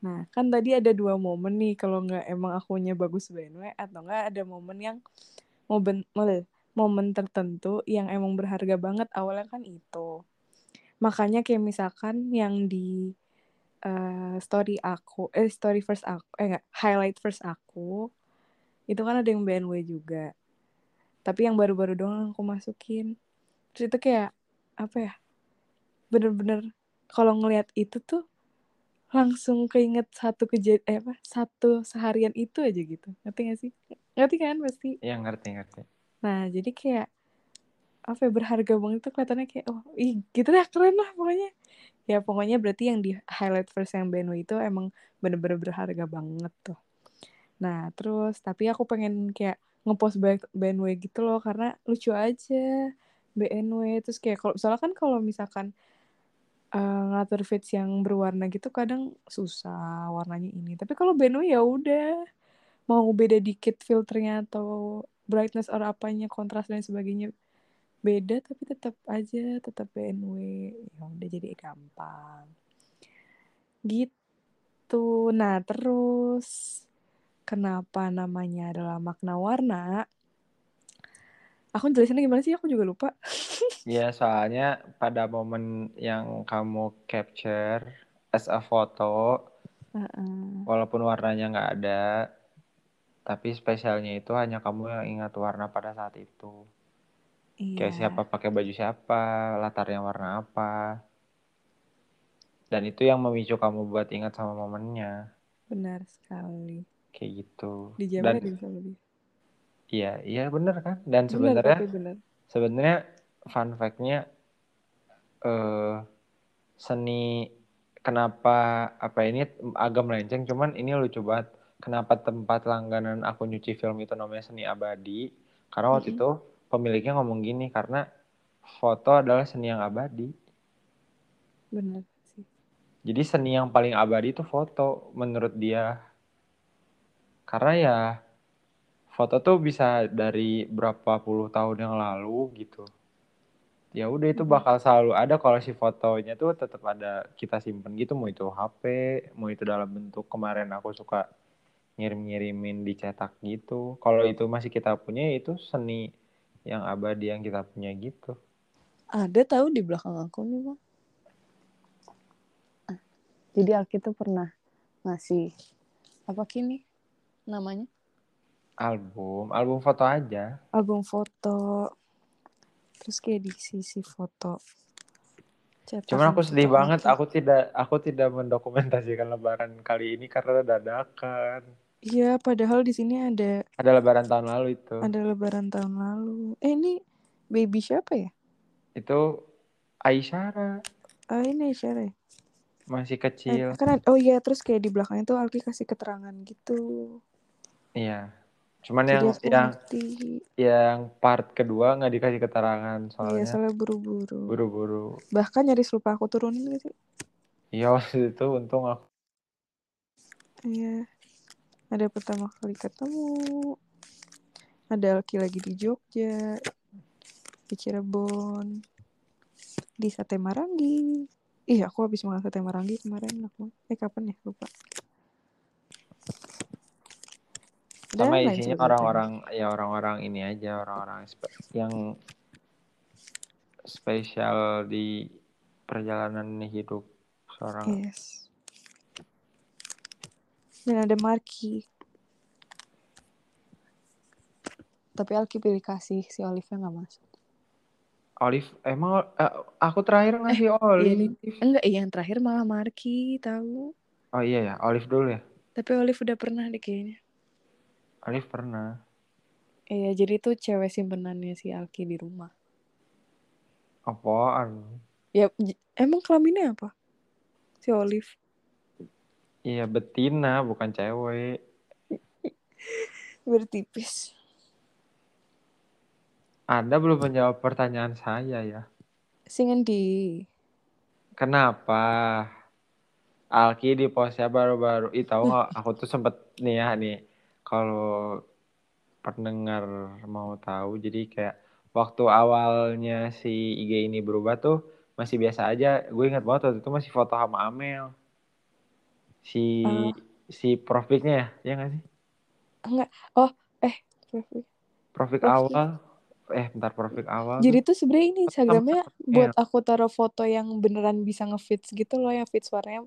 Speaker 2: Nah, kan tadi ada dua momen nih kalau nggak emang akunya bagus BNW atau nggak ada momen yang momen momen tertentu yang emang berharga banget awalnya kan itu. Makanya kayak misalkan yang di eh, story aku, eh story first aku, eh enggak, highlight first aku, itu kan ada yang BNW juga. Tapi yang baru-baru doang aku masukin. Terus itu kayak, apa ya, bener-bener kalau ngelihat itu tuh langsung keinget satu kejadian, eh apa, satu seharian itu aja gitu. Ngerti gak sih? Ngerti kan pasti?
Speaker 1: ya ngerti ngerti
Speaker 2: Nah, jadi kayak apa ya, berharga banget tuh kelihatannya kayak oh ih gitu deh keren lah pokoknya. Ya pokoknya berarti yang di highlight first yang Benway itu emang bener-bener berharga banget tuh. Nah terus tapi aku pengen kayak ngepost Benway gitu loh karena lucu aja BNW terus kayak kalau misalnya kan kalau misalkan uh, ngatur fits yang berwarna gitu kadang susah warnanya ini. Tapi kalau BNW ya udah mau beda dikit filternya atau brightness or apanya kontras dan sebagainya beda tapi tetap aja tetap BNW ya udah jadi gampang. Gitu. Nah terus kenapa namanya adalah makna warna? Aku jelasinnya gimana sih? Aku juga lupa. <laughs>
Speaker 1: Ya soalnya pada momen yang kamu capture as a foto uh -uh. walaupun warnanya nggak ada tapi spesialnya itu hanya kamu yang ingat warna pada saat itu Iya. Kayak siapa pakai baju siapa, latarnya warna apa. Dan itu yang memicu kamu buat ingat sama momennya.
Speaker 2: Benar sekali.
Speaker 1: Kayak gitu.
Speaker 2: Di Dan, bisa lebih.
Speaker 1: Iya, iya benar kan. Dan sebenarnya sebenarnya fun fact-nya uh, seni kenapa apa ini agak melenceng cuman ini lucu banget kenapa tempat langganan aku nyuci film itu namanya seni abadi karena waktu mm -hmm. itu pemiliknya ngomong gini karena foto adalah seni yang abadi.
Speaker 2: Benar sih.
Speaker 1: Jadi seni yang paling abadi itu foto menurut dia. Karena ya foto tuh bisa dari berapa puluh tahun yang lalu gitu. Ya udah itu bakal selalu ada kalau si fotonya tuh tetap ada kita simpen gitu mau itu HP, mau itu dalam bentuk kemarin aku suka ngirim-ngirimin dicetak gitu. Kalau itu masih kita punya itu seni yang abadi yang kita punya gitu.
Speaker 2: Ada tahu di belakang aku nih bang. Ah, jadi Alki tuh pernah ngasih apa kini namanya?
Speaker 1: Album, album foto aja.
Speaker 2: Album foto. Terus kayak di sisi foto.
Speaker 1: Cetak Cuman aku sedih banget, aku tidak aku tidak mendokumentasikan lebaran kali ini karena dadakan.
Speaker 2: Iya, padahal di sini ada
Speaker 1: ada lebaran tahun lalu itu.
Speaker 2: Ada lebaran tahun lalu. Eh ini baby siapa ya?
Speaker 1: Itu Aisyara.
Speaker 2: Oh, ini Aisyara. Ya?
Speaker 1: Masih kecil.
Speaker 2: Eh, kan oh iya, terus kayak di belakangnya tuh Alki kasih keterangan gitu.
Speaker 1: Iya. Cuman Jadi yang yang ngerti. yang part kedua nggak dikasih keterangan iya, soalnya.
Speaker 2: Iya, soalnya buru-buru.
Speaker 1: Buru-buru.
Speaker 2: Bahkan nyaris lupa aku turunin gitu.
Speaker 1: Iya, waktu itu untung aku.
Speaker 2: Iya ada pertama kali ketemu. Ada Alki lagi di Jogja. Di Cirebon. Di Sate Marangi. Ih aku habis makan Sate Marangi kemarin. Aku eh kapan ya? Lupa.
Speaker 1: Dan sama isinya orang-orang ya orang-orang ini aja orang-orang yang spesial di perjalanan hidup seorang.
Speaker 2: Yes dan ada Marky. Tapi Alki pilih kasih si Olive-nya nggak masuk.
Speaker 1: Olive emang uh, aku terakhir ngasih eh, Olive?
Speaker 2: iya, enggak iya yang terakhir malah Marky tahu.
Speaker 1: Oh iya ya Olive dulu ya?
Speaker 2: Tapi Olive udah pernah deh kayaknya.
Speaker 1: Olive pernah.
Speaker 2: Iya jadi tuh cewek simpenannya si Alki di rumah.
Speaker 1: Apaan?
Speaker 2: Ya emang kelaminnya apa? Si Olive
Speaker 1: Iya betina bukan cewek.
Speaker 2: Bertipis.
Speaker 1: Anda belum menjawab pertanyaan saya ya.
Speaker 2: Singen di.
Speaker 1: Kenapa? Alki di posnya baru-baru. Ih tahu nggak? Aku tuh sempet nih ya nih. Kalau pendengar mau tahu, jadi kayak waktu awalnya si IG ini berubah tuh masih biasa aja. Gue ingat banget waktu itu masih foto sama Amel si uh. si profiknya ya? Ya nggak sih?
Speaker 2: Enggak. Oh eh
Speaker 1: profik profik awal. Eh bentar profik awal.
Speaker 2: Jadi tuh sebenarnya ini instagramnya buat aku taruh foto yang beneran bisa ngefits gitu loh yang fits warnanya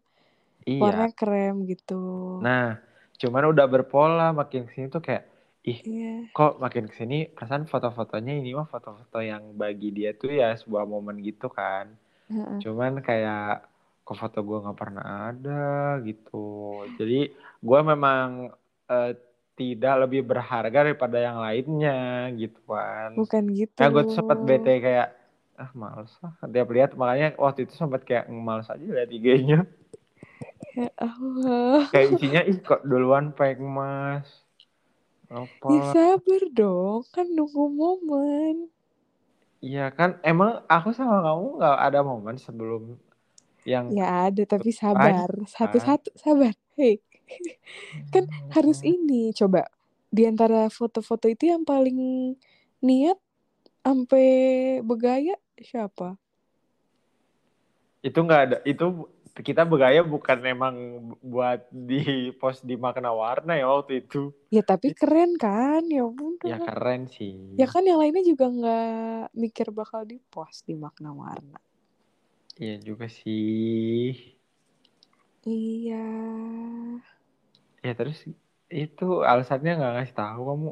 Speaker 2: iya. warna krem gitu.
Speaker 1: Nah cuman udah berpola makin ke sini tuh kayak ih yeah. kok makin ke sini perasaan foto-fotonya ini mah foto-foto yang bagi dia tuh ya sebuah momen gitu kan. Uh -uh. cuman kayak ke foto gue nggak pernah ada gitu jadi gue memang uh, tidak lebih berharga daripada yang lainnya gitu kan.
Speaker 2: Bukan gitu.
Speaker 1: Nah gue tuh sempat bete kayak ah males lah tiap lihat makanya waktu itu sempat kayak males aja lihat IG-nya.
Speaker 2: Ya Allah.
Speaker 1: Kayak isinya ih kok duluan pek mas. Apa?
Speaker 2: Ya sabar dong, kan nunggu momen.
Speaker 1: Iya kan emang aku sama kamu nggak ada momen sebelum yang
Speaker 2: Ya ada, tapi sabar. Satu-satu, sabar. Hei. kan harus ini, coba. Di antara foto-foto itu yang paling niat sampai bergaya siapa?
Speaker 1: itu nggak ada itu kita bergaya bukan emang buat di post di makna warna ya waktu itu.
Speaker 2: Ya tapi keren kan, ya udah.
Speaker 1: Ya keren sih.
Speaker 2: Ya kan yang lainnya juga nggak mikir bakal di post di makna warna.
Speaker 1: Iya juga sih.
Speaker 2: Iya.
Speaker 1: Ya terus itu alasannya nggak ngasih tahu kamu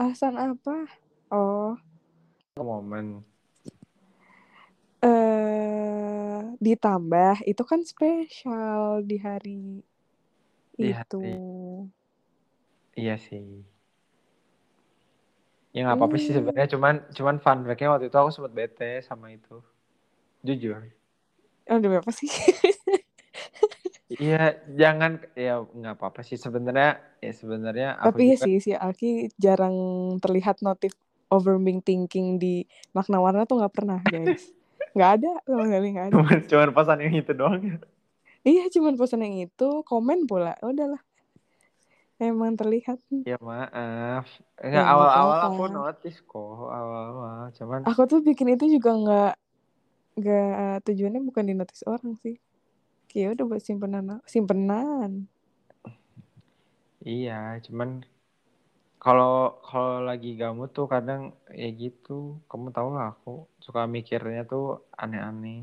Speaker 2: Alasan apa? Oh,
Speaker 1: momen.
Speaker 2: eh ditambah itu kan spesial di hari
Speaker 1: Di
Speaker 2: itu.
Speaker 1: hari. Iya sih. Ya nggak apa-apa sih
Speaker 2: Hmm.
Speaker 1: sebenarnya cuman cuman fun fact-nya waktu itu aku sempet bete sama itu. Jujur.
Speaker 2: Aduh apa sih?
Speaker 1: Iya, jangan ya nggak apa-apa sih sebenarnya ya sebenarnya
Speaker 2: Tapi ya
Speaker 1: juga
Speaker 2: sih si Alki jarang terlihat notif overthinking di makna warna tuh nggak pernah guys. <laughs> Nggak ada sama sekali nggak ada.
Speaker 1: cuman cuman pesan yang itu doang.
Speaker 2: Iya cuman pesan yang itu komen pula. Udahlah. Emang terlihat.
Speaker 1: Ya maaf.
Speaker 2: Ya,
Speaker 1: Enggak
Speaker 2: nggak
Speaker 1: awal-awal aku notice kok awal-awal cuman
Speaker 2: Aku tuh bikin itu juga nggak nggak tujuannya bukan di notice orang sih. Kayak udah buat simpenan simpenan.
Speaker 1: iya cuman kalau kalau lagi kamu tuh kadang ya gitu kamu tahu lah aku suka mikirnya tuh aneh-aneh.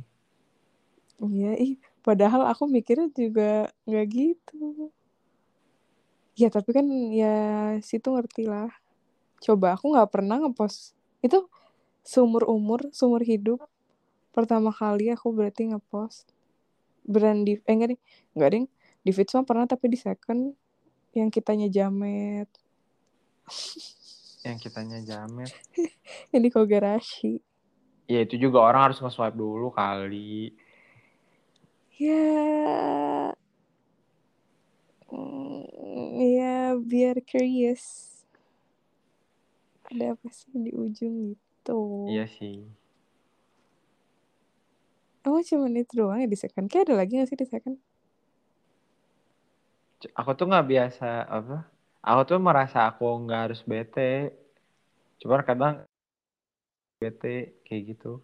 Speaker 2: Iya, ih, padahal aku mikirnya juga nggak gitu. Ya, tapi kan ya situ ngerti lah. Coba aku nggak pernah ngepost. Itu seumur umur, seumur hidup. Pertama kali aku berarti ngepost. Brand di, eh enggak deh, enggak deh. Di feeds mah pernah tapi di second yang kitanya jamet.
Speaker 1: Yang kitanya jamet. <laughs>
Speaker 2: Yang di Kogarashi.
Speaker 1: Ya itu juga orang harus nge-swipe dulu kali.
Speaker 2: Ya, mm, ya biar curious. Ada apa sih di ujung itu?
Speaker 1: Iya sih.
Speaker 2: Oh, cuma itu doang ya di second. Kayak ada lagi gak sih di second?
Speaker 1: Aku tuh nggak biasa apa? Aku tuh merasa aku nggak harus bete. Cuman kadang bete kayak gitu.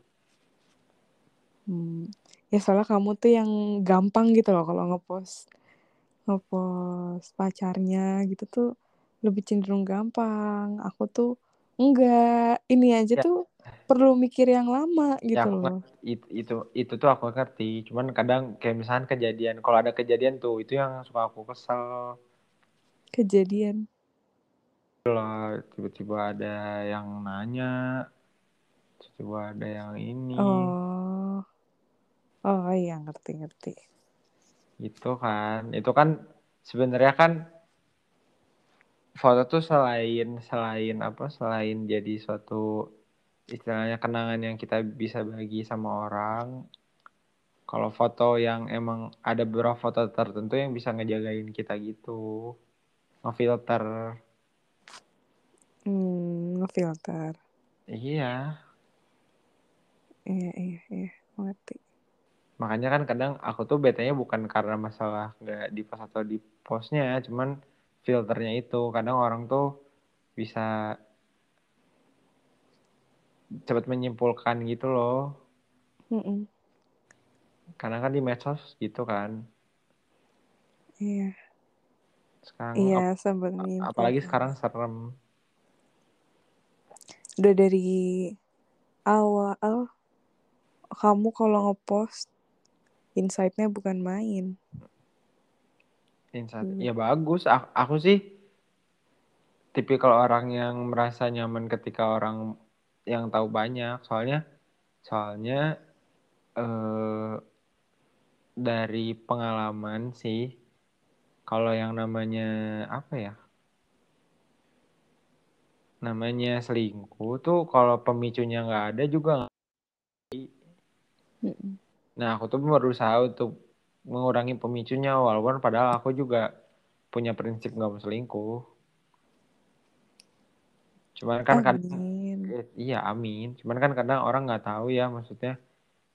Speaker 2: Hmm. Ya soalnya kamu tuh yang gampang gitu loh kalau ngepost ngepost pacarnya gitu tuh lebih cenderung gampang. Aku tuh enggak. Ini aja
Speaker 1: Ya.
Speaker 2: tuh perlu mikir yang lama
Speaker 1: Ya
Speaker 2: gitu
Speaker 1: aku
Speaker 2: loh.
Speaker 1: ngerti, itu, itu itu tuh aku ngerti. Cuman kadang kayak misalkan kejadian, kalau ada kejadian tuh itu yang suka aku kesel.
Speaker 2: Kejadian.
Speaker 1: Lah tiba-tiba ada yang nanya, tiba-tiba ada yang ini,
Speaker 2: Oh. Oh iya ngerti-ngerti.
Speaker 1: gitu kan. Itu kan sebenarnya kan foto tuh selain selain apa? Selain jadi suatu istilahnya kenangan yang kita bisa bagi sama orang. Kalau foto yang emang ada beberapa foto tertentu yang bisa ngejagain kita gitu. Ngefilter.
Speaker 2: Hmm, ngefilter.
Speaker 1: Iya.
Speaker 2: Iya, iya, iya. Ngerti.
Speaker 1: Makanya kan kadang aku tuh betanya bukan karena masalah nggak di post atau di postnya, cuman filternya itu. Kadang orang tuh bisa cepat menyimpulkan gitu loh.
Speaker 2: Mm-mm.
Speaker 1: Karena kan di medsos gitu kan.
Speaker 2: Iya.
Speaker 1: Sekarang
Speaker 2: Iya,
Speaker 1: ap-
Speaker 2: sempat
Speaker 1: apalagi sekarang serem.
Speaker 2: Udah dari awal kamu kalau ngepost insight-nya bukan main. Hmm.
Speaker 1: Ya bagus. Aku, aku sih tipikal orang yang merasa nyaman ketika orang yang tahu banyak. Soalnya soalnya eh dari pengalaman sih kalau yang namanya apa ya? namanya selingkuh tuh kalau pemicunya nggak ada juga nggak-
Speaker 2: Mm-mm.
Speaker 1: nah aku tuh berusaha untuk mengurangi pemicunya walaupun padahal aku juga punya prinsip nggak mau selingkuh cuman kan kadang
Speaker 2: Amin.
Speaker 1: Eh, iya amin. Cuman kan kadang orang nggak tahu ya maksudnya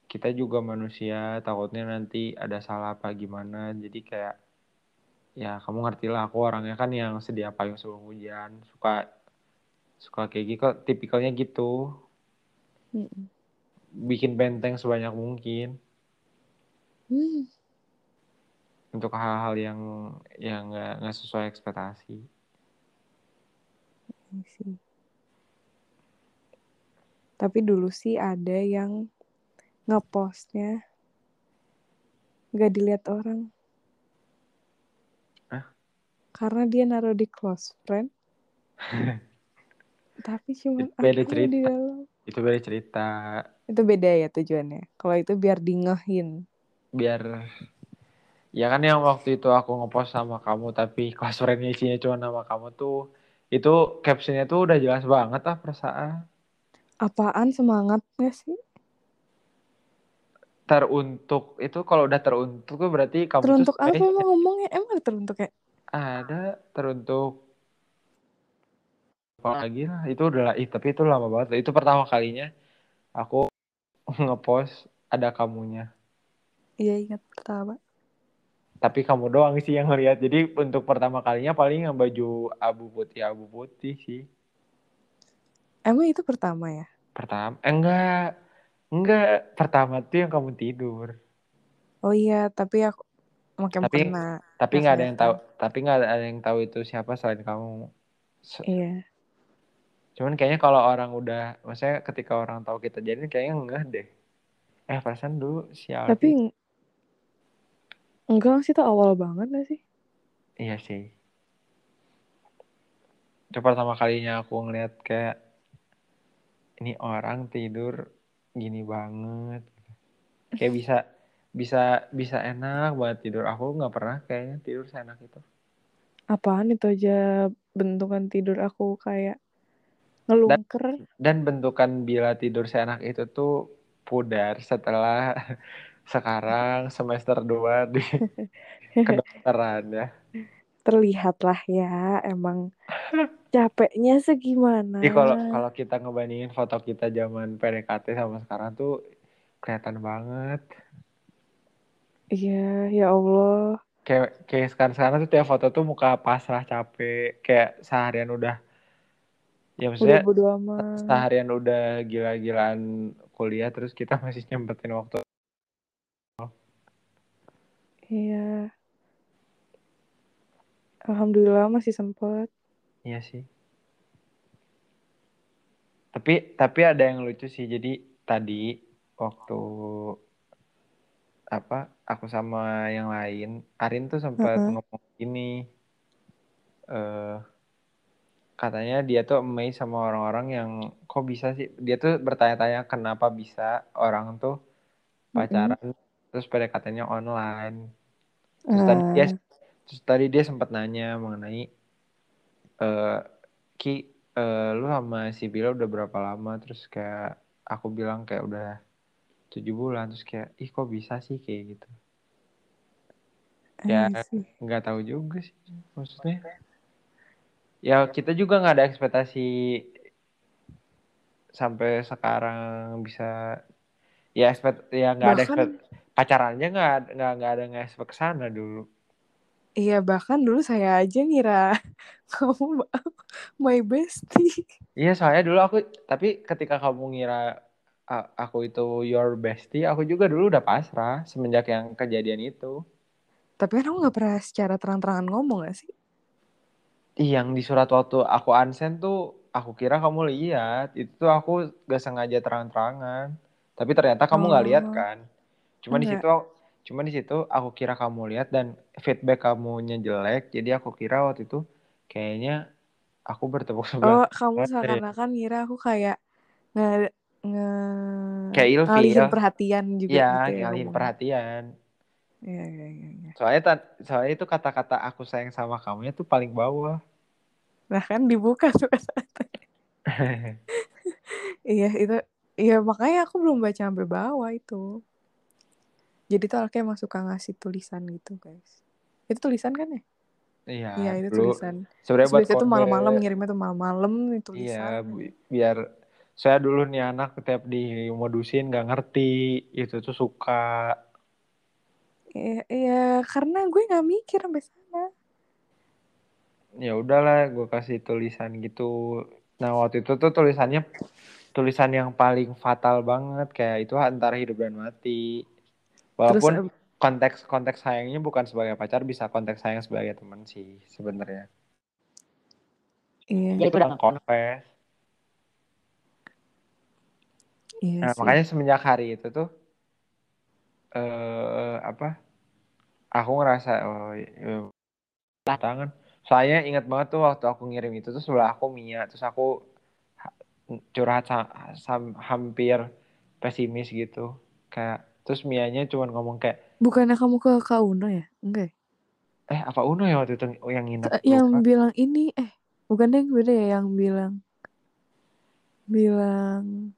Speaker 1: kita juga manusia takutnya nanti ada salah apa gimana. Jadi kayak ya kamu ngerti lah aku orangnya kan yang sedia payung sebelum hujan. Suka suka kayak gitu tipikalnya gitu. Bikin benteng sebanyak mungkin.
Speaker 2: Hmm.
Speaker 1: Untuk hal-hal yang yang nggak nggak sesuai ekspektasi
Speaker 2: I see. Tapi dulu sih ada yang ngepostnya nggak dilihat orang.
Speaker 1: Hah?
Speaker 2: Karena dia naruh di close friend. <laughs> Tapi cuman
Speaker 1: Itu beda
Speaker 2: aku di
Speaker 1: cerita.
Speaker 2: dalam.
Speaker 1: itu beda cerita
Speaker 2: Itu beda ya tujuannya. Kalau itu biar di ngehin.
Speaker 1: biar ya kan yang waktu itu aku ngepost sama kamu tapi <laughs> close friend-nya isinya cuma nama kamu tuh itu captionnya tuh udah jelas banget ah perasaan
Speaker 2: Apaan semangat gak sih?
Speaker 1: teruntuk itu kalau udah teruntuk tuh berarti kamu
Speaker 2: Teruntuk
Speaker 1: tuh
Speaker 2: apa
Speaker 1: spesial.
Speaker 2: emang ngomongnya? Emang ada teruntuk ya?
Speaker 1: ada teruntuk apa lagi lah itu udah lah ih, tapi itu lama banget itu pertama kalinya aku <laughs> ngepost ada kamunya
Speaker 2: Iya ingat pertama.
Speaker 1: Tapi kamu doang sih yang ngeliat. Jadi untuk pertama kalinya paling yang baju abu putih abu putih sih.
Speaker 2: Emang itu pertama ya?
Speaker 1: pertama eh, enggak. Enggak. Pertama tuh yang kamu tidur.
Speaker 2: Oh iya, tapi aku makin
Speaker 1: Tapi-
Speaker 2: pernah.
Speaker 1: tapi
Speaker 2: Nggak
Speaker 1: ada yang tahu tapi nggak ada yang tahu itu siapa selain kamu. Se-
Speaker 2: Iya.
Speaker 1: cuman kayaknya kalau orang udah maksudnya ketika orang tahu kita jadi kayaknya enggak deh. Eh perasaan dulu si Alfi
Speaker 2: Tapi enggak sih itu awal banget gak sih?
Speaker 1: iya sih itu pertama kalinya aku ngeliat kayak ini orang tidur gini banget kayak bisa bisa bisa enak banget tidur aku nggak pernah kayaknya tidur seenak itu
Speaker 2: Apaan itu aja bentukan tidur aku kayak ngelungker.
Speaker 1: dan bentukan bila tidur seenak itu tuh pudar setelah sekarang semester 2 di <laughs> kedokteran ya.
Speaker 2: Terlihat lah ya emang capeknya segimana.
Speaker 1: Jadi kalau kalau kita ngebandingin foto kita zaman PDKT sama sekarang tuh kelihatan banget.
Speaker 2: Iya, ya Allah.
Speaker 1: Kayak kayak sekarang sekarang tuh tiap foto tuh muka pasrah capek, kayak seharian udah ya
Speaker 2: Udah
Speaker 1: maksudnya
Speaker 2: amat.
Speaker 1: seharian udah gila-gilaan kuliah terus kita masih nyempetin waktu.
Speaker 2: Iya. Alhamdulillah masih sempet.
Speaker 1: Iya sih. Tapi tapi ada yang lucu sih. Jadi tadi waktu apa aku sama yang lain, Arin tuh sempat
Speaker 2: Heeh.
Speaker 1: ngomong gini. eh katanya dia tuh amazed sama orang-orang yang kok bisa sih? Dia tuh bertanya-tanya kenapa bisa orang tuh pacaran terus PDKT-nya online. Terus tadi dia
Speaker 2: Ah,
Speaker 1: terus tadi dia sempat nanya mengenai eh Ki eh, lu sama si Bila udah berapa lama terus kayak aku bilang kayak udah tujuh bulan terus kayak ih kok bisa sih kayak gitu Ya.
Speaker 2: I see.
Speaker 1: nggak tahu juga sih maksudnya ya kita juga nggak ada ekspektasi sampai sekarang bisa ya ekspekt ya nggak ada ekspekt pacarannya nggak nggak nggak ada nggak expect ke sana dulu
Speaker 2: Iya, bahkan dulu saya aja ngira <laughs> kamu my bestie.
Speaker 1: Iya soalnya dulu aku tapi ketika kamu ngira aku itu your bestie, aku juga dulu udah pasrah semenjak yang kejadian itu.
Speaker 2: Tapi kan aku gak pernah secara terang-terangan ngomong gak sih?
Speaker 1: Ih, Yang di surat waktu aku unsend tuh aku kira kamu lihat, itu tuh aku gak sengaja terang-terangan. Tapi ternyata kamu nggak
Speaker 2: Oh.
Speaker 1: lihat kan. Cuma di situ cuma di situ aku kira kamu lihat dan feedback kamunya jelek, jadi aku kira waktu itu kayaknya aku bertepuk <laughs> sebelah
Speaker 2: Oh, kamu seakan-akan ngira aku kayak nge, nge
Speaker 1: Kayak ilfil.
Speaker 2: ngalihin perhatian juga
Speaker 1: Iya,
Speaker 2: gitu ya
Speaker 1: ngalihin perhatian.
Speaker 2: Iya, iya, iya, iya.
Speaker 1: Soalnya soalnya itu kata-kata aku sayang sama kamunya tuh paling bawah.
Speaker 2: Nah kan dibuka tuh <laughs> Iya itu, iya makanya aku belum baca sampai bawah itu. Jadi tuh Alki emang suka ngasih tulisan gitu guys. Itu tulisan kan ya?
Speaker 1: Iya,
Speaker 2: Iya itu
Speaker 1: dulu
Speaker 2: tulisan.
Speaker 1: sebenarnya buat konde
Speaker 2: malam-malam ngirimnya tuh malam-malam nih
Speaker 1: iya
Speaker 2: tulisan.
Speaker 1: bi- biar saya dulu nih anak setiap dimodusin gak ngerti itu tuh suka
Speaker 2: Iya, iya karena gue nggak mikir sampai sana.
Speaker 1: ya udahlah gue kasih tulisan gitu nah waktu itu tuh tulisannya tulisan yang paling fatal banget kayak itu antara hidup dan mati walaupun
Speaker 2: em,
Speaker 1: konteks konteks sayangnya bukan sebagai pacar bisa konteks sayang sebagai teman sih sebenarnya.
Speaker 2: Iya,
Speaker 1: ya itu udah confess.
Speaker 2: Iya
Speaker 1: nah
Speaker 2: sih.
Speaker 1: makanya semenjak hari itu tuh eh apa aku ngerasa oh ya, tangan. Soalnya ingat banget tuh waktu aku ngirim itu tuh sebelah aku Mia terus aku ha- curhat sa- sam- hampir pesimis gitu. Kayak terus Mianya cuma ngomong kayak
Speaker 2: Bukannya kamu ke Kak Uno ya? Enggak. ya?
Speaker 1: eh apa Uno ya waktu itu yang nginep
Speaker 2: Ke- Yang bilang ini eh bukan deh beda ya yang bilang bilang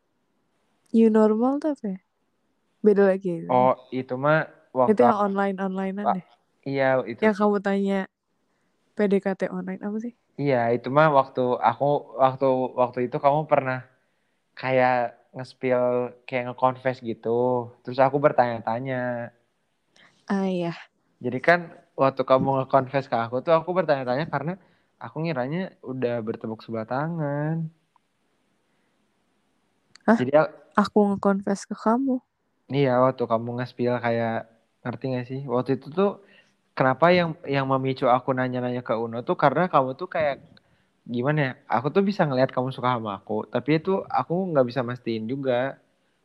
Speaker 2: new normal tuh apa ya? Beda lagi ya.
Speaker 1: oh itu mah waktu
Speaker 2: itu yang
Speaker 1: aku-
Speaker 2: online onlinean
Speaker 1: Pak,
Speaker 2: deh.
Speaker 1: iya itu
Speaker 2: Yang kamu tanya PDKT online apa sih?
Speaker 1: iya itu mah waktu aku waktu waktu itu kamu pernah kayak nge-spill kayak nge-confess gitu terus aku bertanya-tanya
Speaker 2: Ah iya.
Speaker 1: Jadi kan waktu kamu nge-confess ke aku tuh aku bertanya-tanya karena aku ngiranya udah bertepuk sebelah tangan.
Speaker 2: Hah?
Speaker 1: Jadi
Speaker 2: Aku nge-confess ke kamu.
Speaker 1: iya waktu kamu nge-spill kayak ngerti gak sih? Waktu itu tuh kenapa yang yang memicu aku nanya-nanya ke Uno tuh karena kamu tuh kayak gimana ya? Aku tuh bisa ngelihat kamu suka sama aku, tapi itu aku nggak bisa mastiin juga.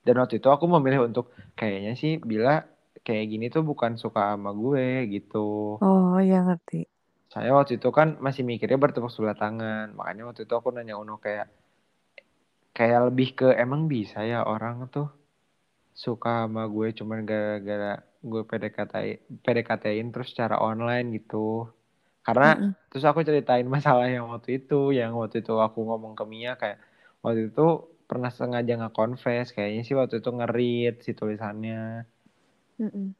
Speaker 1: Dan waktu itu aku memilih untuk kayaknya sih bila kayak gini tuh bukan suka sama gue gitu.
Speaker 2: Oh iya ngerti.
Speaker 1: Saya waktu itu kan masih mikirnya bertepuk sebelah tangan. Makanya waktu itu aku nanya Uno kayak kayak lebih ke emang bisa ya orang tuh suka sama gue cuman gara-gara gue PDKT PDKT-in terus secara online gitu. Karena
Speaker 2: Mm-mm.
Speaker 1: terus aku ceritain <laughs> masalah yang waktu itu, yang waktu itu aku ngomong ke Mia kayak waktu itu pernah sengaja nge-confess kayaknya sih waktu itu ngerit si tulisannya.
Speaker 2: Mm-mm.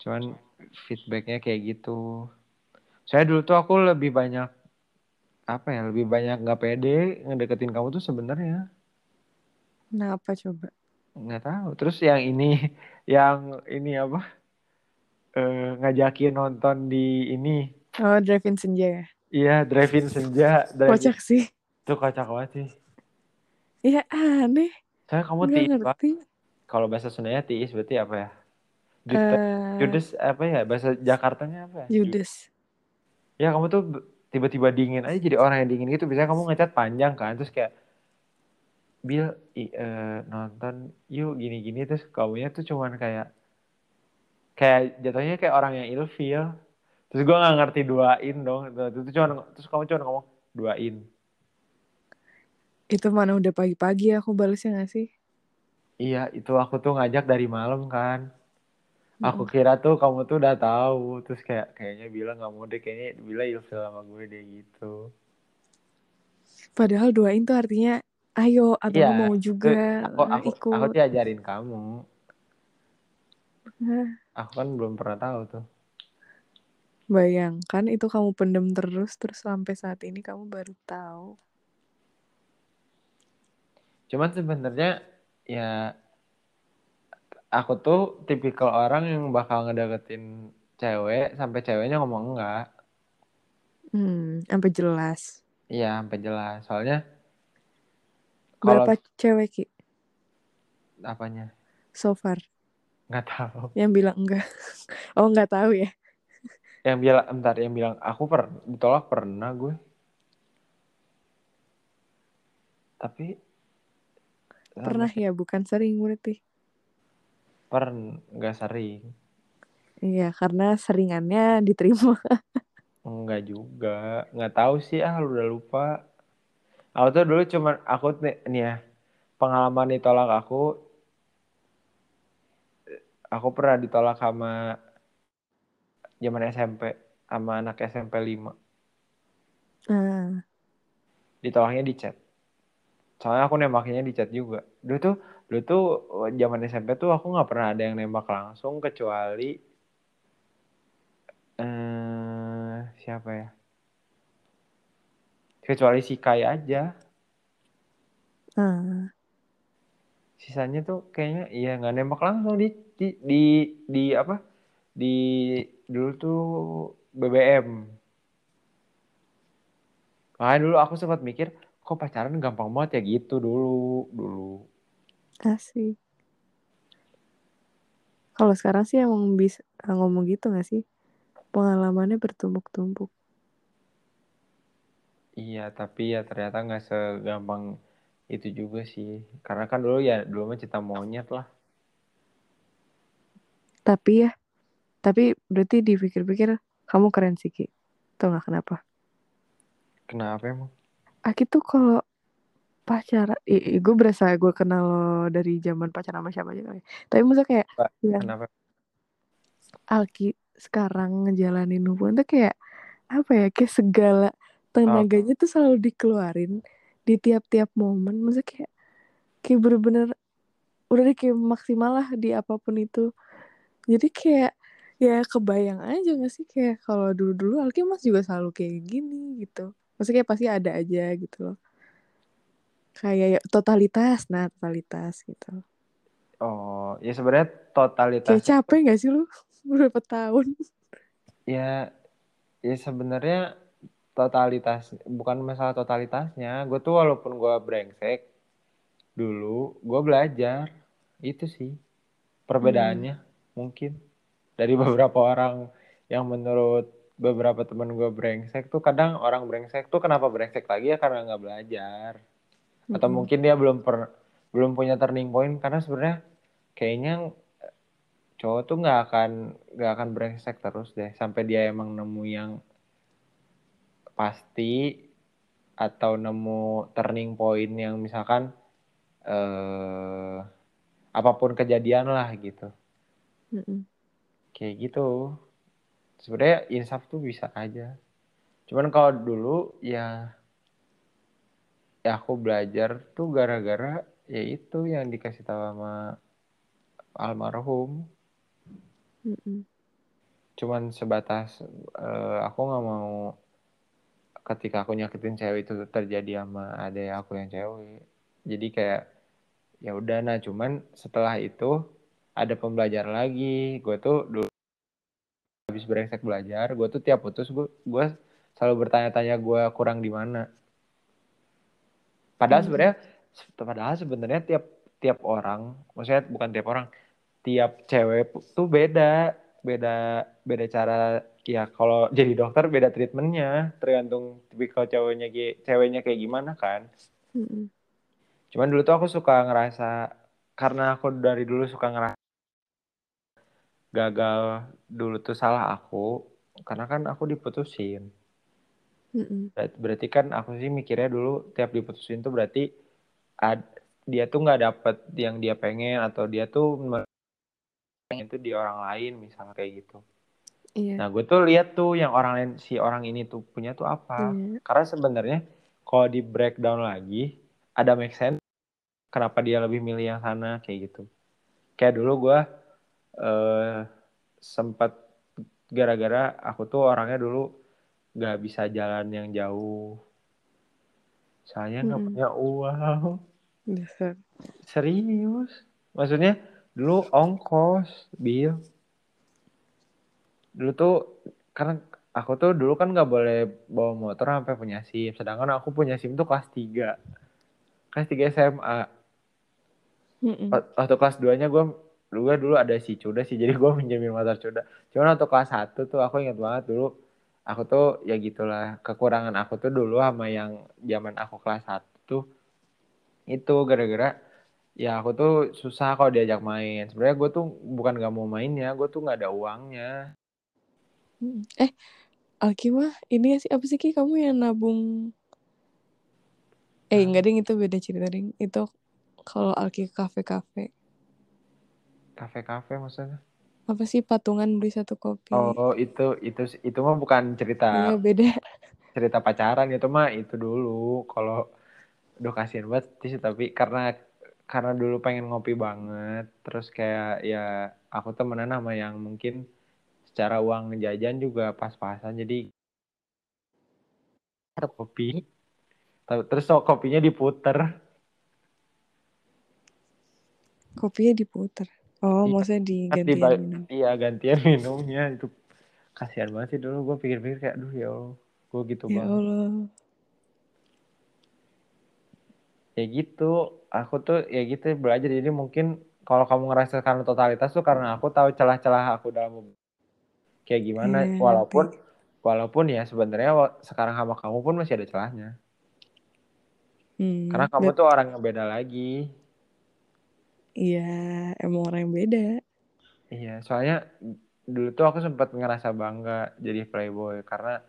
Speaker 1: Cuman feedbacknya kayak gitu. Saya dulu tuh aku lebih banyak apa ya lebih banyak nggak pede ngedeketin kamu tuh sebenarnya
Speaker 2: Kenapa coba?
Speaker 1: nggak tahu terus yang ini <laughs> yang ini apa eh, ngajakin nonton di ini.
Speaker 2: Oh drive-in senja ya?
Speaker 1: iya drive-in senja. Drive
Speaker 2: Kocak sih.
Speaker 1: itu kocak banget sih.
Speaker 2: Iya aneh.
Speaker 1: saya kamu
Speaker 2: Nggak
Speaker 1: tiis kalau bahasa Sundanya tiis berarti apa ya? Judes, Judes apa ya? Bahasa Jakartanya apa ya?
Speaker 2: Judes.
Speaker 1: ya kamu tuh tiba-tiba dingin aja jadi orang yang dingin gitu. Biasanya kamu ngechat panjang kan terus kayak Bill i- eh, nonton yuk gini-gini. Terus kamunya tuh cuman kayak kayak jatuhnya kayak orang yang ilfeel terus gue nggak ngerti duain dong. Terus itu cuman terus kamu cuma ngomong duain
Speaker 2: Itu mana udah pagi-pagi aku balesnya gak sih?
Speaker 1: iya itu aku tuh ngajak dari malam kan. Aku
Speaker 2: Mm-mm.
Speaker 1: kira tuh kamu tuh udah tahu. Terus kayak kayaknya bilang nggak mau deh. Kayaknya bila ilfeel sama gue deh gitu.
Speaker 2: Padahal doain tuh artinya ayo atau nggak mau juga
Speaker 1: aku aku
Speaker 2: ikut.
Speaker 1: aku diajarin kamu.
Speaker 2: Nah,
Speaker 1: aku kan belum pernah tahu tuh
Speaker 2: bayangkan itu kamu pendem terus terus sampai saat ini kamu baru tahu.
Speaker 1: Cuman sebenarnya ya aku tuh tipikal orang yang bakal ngedeketin cewek sampai ceweknya ngomong enggak.
Speaker 2: Hmm, sampai jelas.
Speaker 1: Iya, sampai jelas. Soalnya kalau
Speaker 2: Berapa cewek Ki
Speaker 1: apanya?
Speaker 2: so far
Speaker 1: nggak tahu.
Speaker 2: yang bilang enggak? Oh nggak tahu ya?
Speaker 1: Yang bilang bentar, yang bilang aku per ditolak pernah gue. Tapi
Speaker 2: Pernah ya, bukan sering berarti.
Speaker 1: pern nggak sering.
Speaker 2: Iya, karena seringannya diterima.
Speaker 1: Enggak juga. Nggak tahu sih ah, lu udah lupa. Aku tuh dulu cuman aku nih, nih ya, pengalaman ditolak aku aku pernah ditolak sama zaman SMP sama anak SMP 5.
Speaker 2: Nah,
Speaker 1: ditolaknya di chat. Soalnya aku nembaknya di chat juga. Dulu tuh dulu tuh zaman SMP tuh aku nggak pernah ada yang nembak langsung kecuali eh siapa ya? Kecuali si Kai aja.
Speaker 2: Ah,
Speaker 1: sisanya tuh kayaknya iya nggak nembak langsung di di di, di apa di dulu tuh BBM makanya dulu aku sempat mikir kok pacaran gampang banget ya gitu dulu dulu
Speaker 2: asik. Kalau sekarang sih emang bisa ngomong gitu gak sih? Pengalamannya bertumpuk-tumpuk.
Speaker 1: iya tapi ya ternyata nggak segampang itu juga sih karena kan dulu ya dulu mah cinta monyet lah
Speaker 2: Tapi ya, tapi berarti dipikir-pikir kamu keren sih Ki. Tau gak kenapa?
Speaker 1: kenapa emang
Speaker 2: Aki tuh kalau pacaran, gue berasa gue kenal lo dari zaman pacaran sama siapa aja kali. Tapi maksudnya kayak yang
Speaker 1: kenapa
Speaker 2: Alki sekarang ngejalanin hubungan tuh kayak apa ya kayak segala tenaganya tuh selalu dikeluarin di tiap-tiap momen maksudnya kayak kayak bener-bener udah deh kayak maksimal lah di apa pun itu. Jadi kayak ya kebayang aja gak sih kayak kalau dulu-dulu Alki mas juga selalu kayak gini gitu. Maksudnya kayak pasti ada aja gitu loh. Kayak ya, totalitas nah totalitas gitu.
Speaker 1: Oh ya sebenarnya totalitas
Speaker 2: kayak capek gak sih lu? <laughs> Berapa tahun?
Speaker 1: Ya ya sebenarnya totalitas bukan masalah totalitasnya. Gue tuh walaupun gue brengsek dulu gue belajar. Itu sih perbedaannya mungkin. Dari beberapa orang yang menurut beberapa teman gue brengsek tuh kadang orang brengsek tuh kenapa brengsek lagi ya karena nggak belajar. Atau
Speaker 2: Mm-mm.
Speaker 1: mungkin dia belum per belum punya turning point karena sebenarnya kayaknya cowok tuh nggak akan nggak akan brengsek terus deh sampai dia emang nemu yang pasti atau nemu turning point yang misalkan eh apa pun kejadian lah gitu
Speaker 2: Mm-mm.
Speaker 1: kayak gitu sebenarnya insaf tuh bisa aja cuman kalau dulu ya ya aku belajar tuh gara-gara ya itu yang dikasih tahu sama almarhum
Speaker 2: Mm-mm.
Speaker 1: cuman sebatas eh, aku nggak mau ketika aku nyakitin cewek itu terjadi sama adek aku yang cewek. Jadi kayak ya udah nah cuman setelah itu ada pembelajaran lagi. Gue tuh dulu habis brengsek belajar gue tuh tiap putus gue gue selalu bertanya-tanya gue kurang di mana. Padahal
Speaker 2: Hmm.
Speaker 1: sebenarnya padahal sebenarnya tiap tiap orang maksudnya bukan tiap orang tiap cewek tuh beda beda beda cara ya kalau jadi dokter beda treatmentnya tergantung tipikal ceweknya kayak ceweknya kayak gimana kan
Speaker 2: Mm-mm.
Speaker 1: cuman dulu tuh aku suka ngerasa karena aku dari dulu suka ngerasa gagal dulu tuh salah aku karena kan aku diputusin
Speaker 2: Mm-mm.
Speaker 1: Ber- berarti kan aku sih mikirnya dulu tiap diputusin tuh berarti ad- dia tuh nggak dapet yang dia pengen atau dia tuh pengen itu di orang lain misalnya kayak gitu
Speaker 2: Iya.
Speaker 1: Nah, gue tuh lihat tuh yang orang lain si orang ini tuh punya tuh apa.
Speaker 2: Iya.
Speaker 1: Karena sebenarnya kalau di breakdown lagi ada make sense kenapa dia lebih milih yang sana kayak gitu. Kayak dulu gue eh sempat gara-gara aku tuh orangnya dulu gak bisa jalan yang jauh. Soalnya nggak
Speaker 2: Mm-mm.
Speaker 1: punya uang.
Speaker 2: Dasar.
Speaker 1: Serius. Maksudnya dulu ongkos, Bill. Dulu tuh karena aku tuh dulu kan nggak boleh bawa motor sampai punya SIM. Sedangkan aku punya SIM tuh kelas 3. Kelas 3 SMA.
Speaker 2: Mm-mm.
Speaker 1: Wak- Waktu kelas 2-nya gue gue dulu ada si Cuda sih <laughs> jadi gue minjemin motor Cuda. Cuman waktu kelas 1 tuh aku ingat banget dulu aku tuh ya gitulah kekurangan aku tuh dulu sama yang zaman aku kelas 1 tuh itu gara-gara ya aku tuh susah kalau diajak main. Sebenarnya gue tuh bukan gak mau mainnya, gue tuh nggak ada uangnya.
Speaker 2: Eh, Alki mah ini sih apa sih Ki kamu yang nabung? Eh, enggak ding itu beda cerita ding. Itu kalau Alki ke kafe-kafe.
Speaker 1: Kafe-kafe maksudnya.
Speaker 2: Apa sih patungan beli satu kopi?
Speaker 1: Oh, itu itu itu mah bukan cerita
Speaker 2: Iya, beda. <laughs>
Speaker 1: cerita pacaran itu mah itu dulu kalau udah kasihan banget sih tapi karena karena dulu pengen ngopi banget terus kayak ya aku temenan sama yang mungkin secara uang jajan juga pas-pasan jadi kopi. Terus so, kopinya diputer.
Speaker 2: Kopinya diputer. Oh iya, maksudnya digantian di, minum.
Speaker 1: iya gantian minumnya. Itu kasihan banget sih dulu. Gue pikir-pikir kayak aduh ya allah gue gitu
Speaker 2: ya
Speaker 1: banget.
Speaker 2: Allah.
Speaker 1: Ya gitu. Aku tuh ya gitu belajar. Jadi mungkin kalau kamu ngerasa karena totalitas tuh karena aku tahu celah-celah aku dalam kayak gimana. Yeah, walaupun nanti. walaupun ya sebenarnya sekarang sama kamu pun masih ada celahnya. Hmm, karena kamu tuh orang yang beda lagi.
Speaker 2: Iya emang orang yang beda.
Speaker 1: Iya soalnya dulu tuh aku sempat ngerasa bangga jadi playboy karena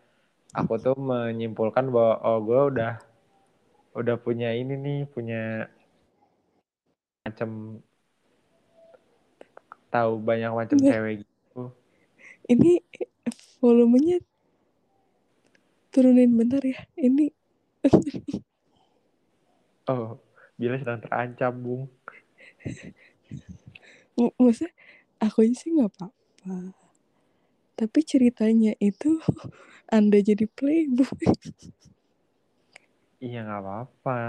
Speaker 1: aku tuh menyimpulkan bahwa oh gue udah udah punya ini nih punya macam tahu banyak macam cewek gitu
Speaker 2: ini volumenya turunin bentar ya ini <laughs>
Speaker 1: oh bila sedang terancam bung
Speaker 2: maksudnya aku sih nggak apa-apa tapi ceritanya itu <laughs> anda jadi playboy
Speaker 1: Iya nggak apa-apa.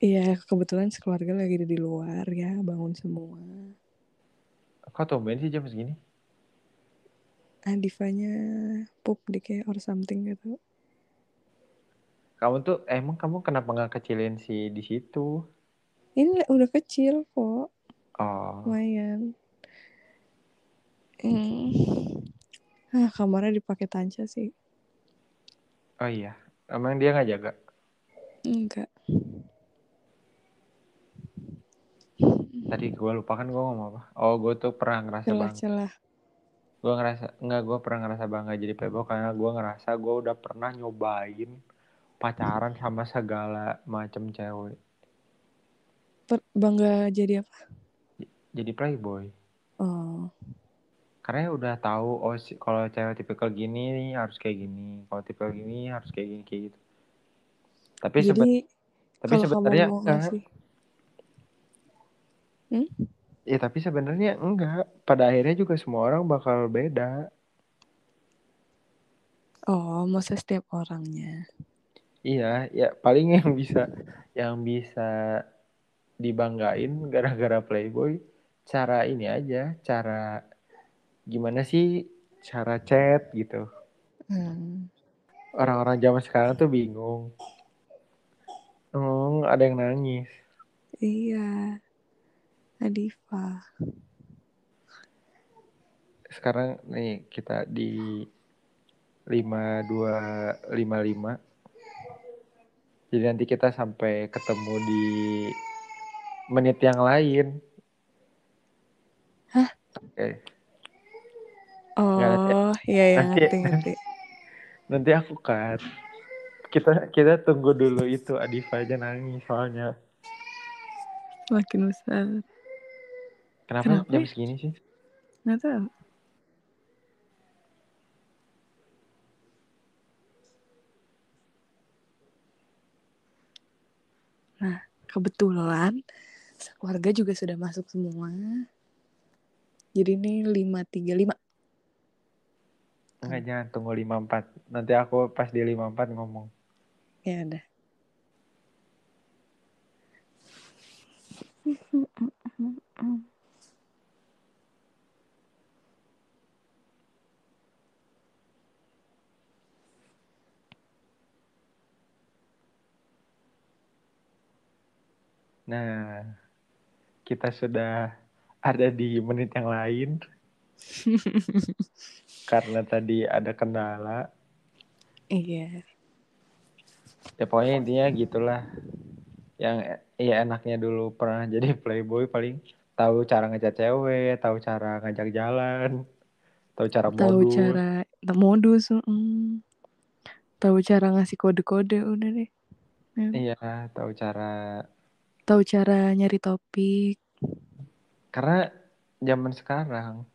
Speaker 2: Iya kebetulan sekeluarga lagi di luar ya bangun semua.
Speaker 1: Kok tumben sih jam segini?
Speaker 2: Adivanya pup di kayak or something gitu.
Speaker 1: Kamu tuh emang kamu kenapa nggak kecilin si di situ?
Speaker 2: Ini udah kecil kok.
Speaker 1: Oh.
Speaker 2: Lumayan. Hmm. Ah, kamarnya dipakai tanca sih.
Speaker 1: Oh iya. Emang dia nggak jaga?
Speaker 2: Enggak.
Speaker 1: Tadi gue lupa kan gue ngomong apa? Oh, gue tuh pernah ngerasa
Speaker 2: celah, bangga. Celah.
Speaker 1: Gue ngerasa, enggak gue pernah ngerasa bangga jadi playboy karena gue ngerasa gue udah pernah nyobain pacaran sama segala macam cewek.
Speaker 2: Per bangga jadi apa?
Speaker 1: Jadi playboy.
Speaker 2: Oh
Speaker 1: karena udah tahu oh kalau cewek tipikal gini harus kayak gini kalau tipikal gini harus kayak gini kayak gitu tapi
Speaker 2: Jadi, seben
Speaker 1: tapi sebenarnya hmm? Ya tapi sebenarnya enggak pada akhirnya juga semua orang bakal beda
Speaker 2: oh masa setiap orangnya
Speaker 1: iya ya paling yang bisa yang bisa dibanggain gara-gara playboy cara ini aja cara gimana sih cara chat gitu. Hmm. Orang-orang zaman sekarang tuh bingung. Oh, ada yang nangis.
Speaker 2: Iya. Adifa.
Speaker 1: Sekarang nih kita di lima dua lima lima. Jadi nanti kita sampai ketemu di menit yang lain.
Speaker 2: Hah?
Speaker 1: Oke. Okay.
Speaker 2: Oh, iya ya, nanti, ngerti, ngerti. <laughs>
Speaker 1: Nanti aku cut. Kita kita tunggu dulu itu Adifa aja nangis soalnya.
Speaker 2: Makin besar.
Speaker 1: Kenapa, Kenapa jam segini sih?
Speaker 2: Nggak tahu. Nah, kebetulan keluarga juga sudah masuk semua. Jadi ini 535.
Speaker 1: Enggak, jangan tunggu 54. Nanti aku pas di 54 ngomong.
Speaker 2: Ya udah. <laughs>
Speaker 1: Nah, kita sudah ada di menit yang lain. <laughs> karena tadi ada kendala.
Speaker 2: Iya.
Speaker 1: Ya pokoknya intinya gitulah. Yang ya enaknya dulu pernah <laughs> jadi playboy paling tahu cara ngajak cewek, tahu cara ngajak jalan, tahu cara modus.
Speaker 2: Tahu cara modus, mm. tahu cara ngasih kode-kode udah deh.
Speaker 1: Ya. Iya, tahu cara
Speaker 2: tahu cara nyari topik.
Speaker 1: Karena zaman sekarang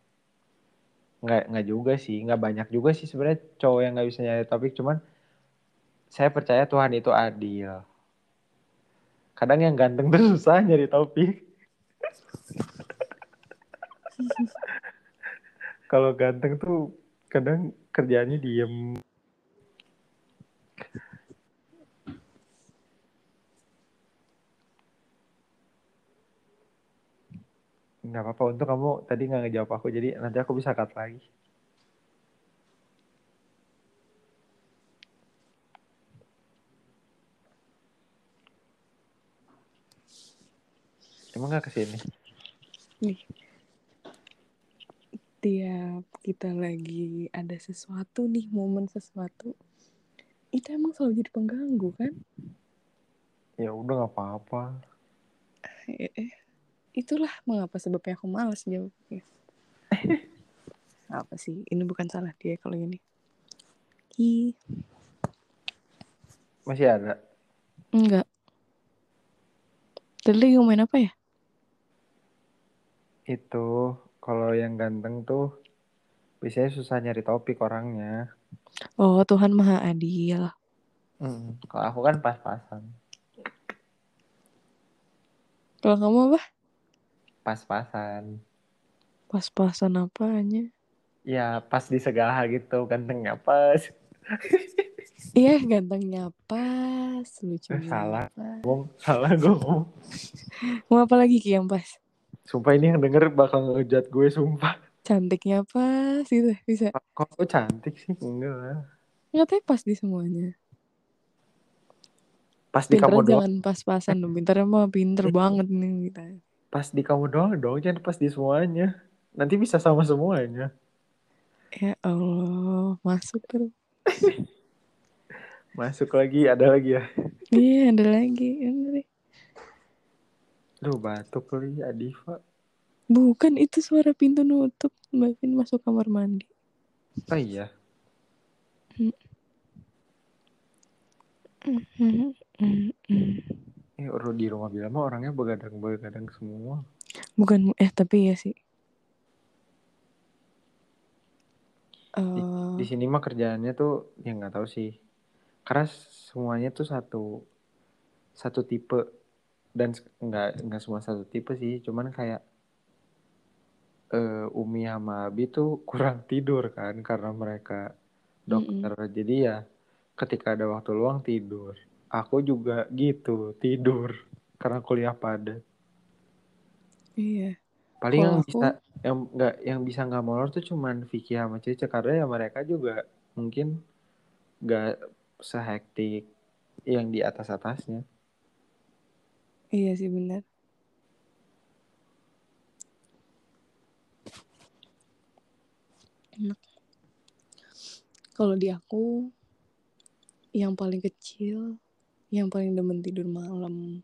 Speaker 1: nggak nggak juga sih nggak banyak juga sih sebenarnya cowok yang nggak bisa nyari topik. Cuman saya percaya Tuhan itu adil. Kadang yang ganteng tuh susah nyari topik. <laughs> Kalau ganteng tuh kadang kerjanya diem nggak apa-apa untuk kamu tadi nggak ngejawab aku jadi nanti aku bisa cut lagi. Emang nggak ke sini?
Speaker 2: Nih. Tiap kita lagi ada sesuatu nih momen sesuatu itu emang selalu jadi pengganggu kan?
Speaker 1: Ya udah nggak apa-apa.
Speaker 2: Eh, eh, itulah mengapa sebabnya aku malas jawabnya apa sih? Ini bukan salah dia kalau ini. Ih,
Speaker 1: masih ada?
Speaker 2: Enggak. Tadi ngomongin apa ya?
Speaker 1: Itu kalau yang ganteng tuh biasanya susah nyari topik orangnya.
Speaker 2: Oh Tuhan maha adil.
Speaker 1: Hmm, kalau aku kan pas-pasan.
Speaker 2: Kalau kamu apa
Speaker 1: pas-pasan.
Speaker 2: Pas-pasan apanya?
Speaker 1: Ya pas di segala hal gitu gantengnya pas. <laughs>
Speaker 2: Iya gantengnya pas lucu
Speaker 1: Eh, salah. ngomong salah gue ngomong. <laughs>
Speaker 2: Mau apa lagi Ki yang pas?
Speaker 1: Sumpah ini yang denger bakal ngejat gue sumpah.
Speaker 2: Cantiknya pas gitu bisa.
Speaker 1: Kok aku cantik sih? Enggak lah.
Speaker 2: Nggak tahu pas di semuanya.
Speaker 1: Pas di
Speaker 2: pinter
Speaker 1: kamu doang.
Speaker 2: jangan pas-pasan dong. Pinter mah pinter banget nih kita
Speaker 1: pas di kamu doang dong jangan pas di semuanya. Nanti bisa sama semuanya.
Speaker 2: Ya Allah masuk terus. <laughs>
Speaker 1: Masuk lagi ada lagi ya?
Speaker 2: Iya ada lagi Ini.
Speaker 1: Duh batuk kali Adifa.
Speaker 2: Bukan itu suara pintu nutup. Mbak Vin masuk kamar mandi.
Speaker 1: Oh iya?
Speaker 2: Mm, mm, mm.
Speaker 1: Eh di rumah bilang mah orangnya begadang-begadang semua.
Speaker 2: Bukan eh tapi ya sih. Eh,
Speaker 1: di sini mah kerjaannya tuh ya nggak tahu sih. Karena semuanya tuh satu satu tipe. Dan nggak nggak semua satu tipe sih. Cuman kayak eh, Umi sama Abi tuh <laughs> kurang tidur kan karena mereka dokter. Jadi ya ketika ada waktu luang tidur aku juga gitu tidur karena kuliah padat.
Speaker 2: Iya.
Speaker 1: Paling yang
Speaker 2: aku-
Speaker 1: bisa yang nggak yang bisa nggak molor tuh cuman Vicky sama Cece karena ya mereka juga mungkin nggak sehektik yang di atas atasnya
Speaker 2: iya sih benar enak. Kalau di aku yang paling kecil yang paling demen tidur malam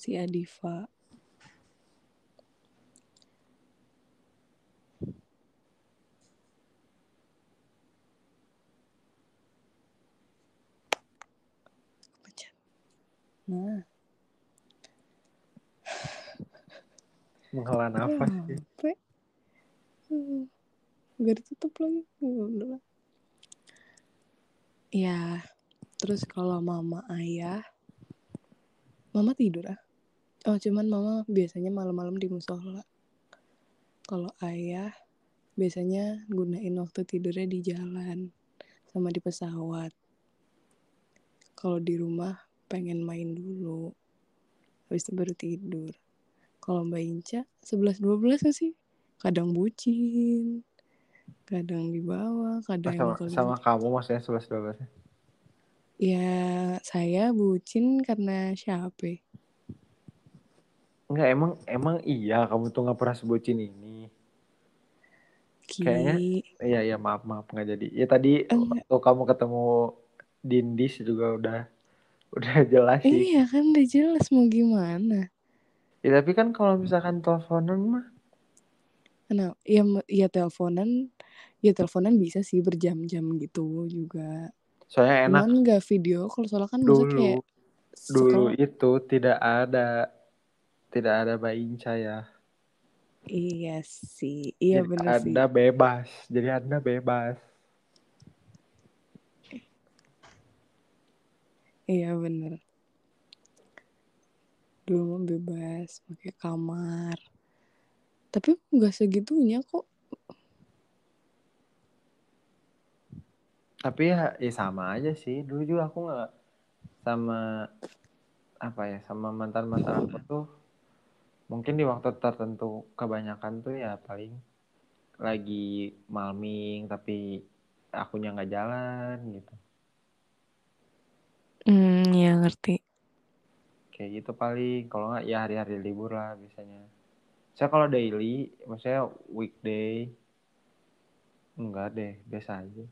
Speaker 2: si Adifa nah
Speaker 1: menghela nafas.
Speaker 2: Sampai. Hmm. Gak ditutup lagi. Ya udahlah. Ya, terus kalau mama ayah, mama tidur ah. Oh, cuman mama biasanya malam-malam di musola. Kalau ayah biasanya gunain waktu tidurnya di jalan sama di pesawat. Kalau di rumah pengen main dulu. Habis itu baru tidur. Kalau Mbak Inca 11-12 gak sih? Kadang bucin, kadang di bawah, kadang
Speaker 1: sama,
Speaker 2: emang kalau
Speaker 1: sama kamu maksudnya sebelas dua belas
Speaker 2: Ya, saya bucin karena siapa?
Speaker 1: Enggak emang emang iya kamu tuh nggak pernah sebutin ini
Speaker 2: Ki.
Speaker 1: Kayaknya iya iya maaf maaf nggak jadi ya tadi
Speaker 2: Enggak.
Speaker 1: waktu kamu ketemu Dindis juga udah <laughs> udah jelas sih
Speaker 2: Iya kan udah jelas mau gimana.
Speaker 1: ya tapi kan kalau misalkan teleponan mah
Speaker 2: Nah, ya, ya teleponan, ya teleponan bisa sih berjam-jam gitu juga.
Speaker 1: Soalnya enak
Speaker 2: Cuman nggak video, kalau soalnya kan maksudnya
Speaker 1: dulu
Speaker 2: kayak
Speaker 1: dulu
Speaker 2: sekarang-
Speaker 1: itu tidak ada tidak ada Mbak Inca ya
Speaker 2: Iya sih, iya bener sih.
Speaker 1: anda bebas jadi anda bebas
Speaker 2: Iya bener. Dulu mah bebas pakai kamar. Tapi nggak segitunya kok.
Speaker 1: Tapi ya, ya sama aja sih. Dulu juga aku nggak sama apa ya sama mantan mantan aku tuh. Mungkin di waktu tertentu kebanyakan tuh ya paling lagi malming tapi akunya nggak jalan gitu.
Speaker 2: Hmm, ya ngerti.
Speaker 1: kayak gitu paling. Kalau nggak ya hari-hari libur lah biasanya. Saya kalau daily maksudnya weekday enggak deh biasa aja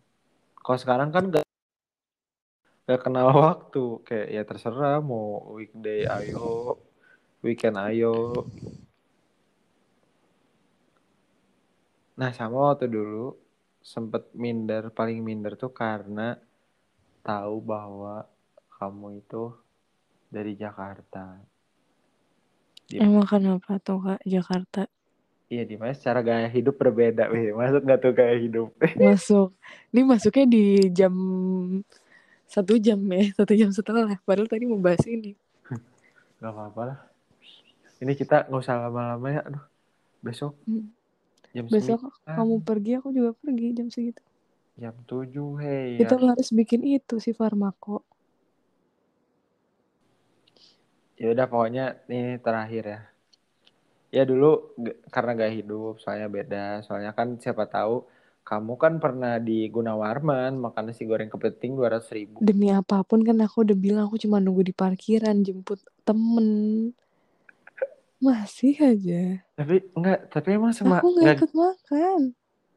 Speaker 1: kalau sekarang kan nggak nggak kenal <laughs> waktu kayak ya terserah mau weekday ayo weekend ayo nah sama waktu dulu sempet minder paling minder tuh karena tahu bahwa kamu itu dari Jakarta.
Speaker 2: Emang kenapa tuh kak Jakarta?
Speaker 1: Iya di mana secara gaya hidup berbeda weh masuk nggak tuh gaya hidup <laughs>
Speaker 2: Masuk. Ini masuknya di jam satu jam ya, <laughs> satu jam setelah. Padahal tadi mau bahas ini.
Speaker 1: nggak apa-apa lah ini kita nggak usah lama-lama ya aduh besok
Speaker 2: Hmm.
Speaker 1: jam
Speaker 2: Besok
Speaker 1: sembilan,
Speaker 2: kamu pergi, aku juga pergi jam segitu.
Speaker 1: jam tujuh hei
Speaker 2: Kita
Speaker 1: ya.
Speaker 2: harus bikin itu si Farmako.
Speaker 1: ya udah pokoknya ini terakhir ya ya dulu karena gaya hidup soalnya beda soalnya kan siapa tahu kamu kan pernah di Gunawarman makan nasi goreng kepiting dua ratus ribu
Speaker 2: Demi apa pun kan aku udah bilang aku cuma nunggu di parkiran jemput temen. Masih aja.
Speaker 1: tapi enggak tapi emang sama
Speaker 2: Aku nggak
Speaker 1: enggak
Speaker 2: ikut makan.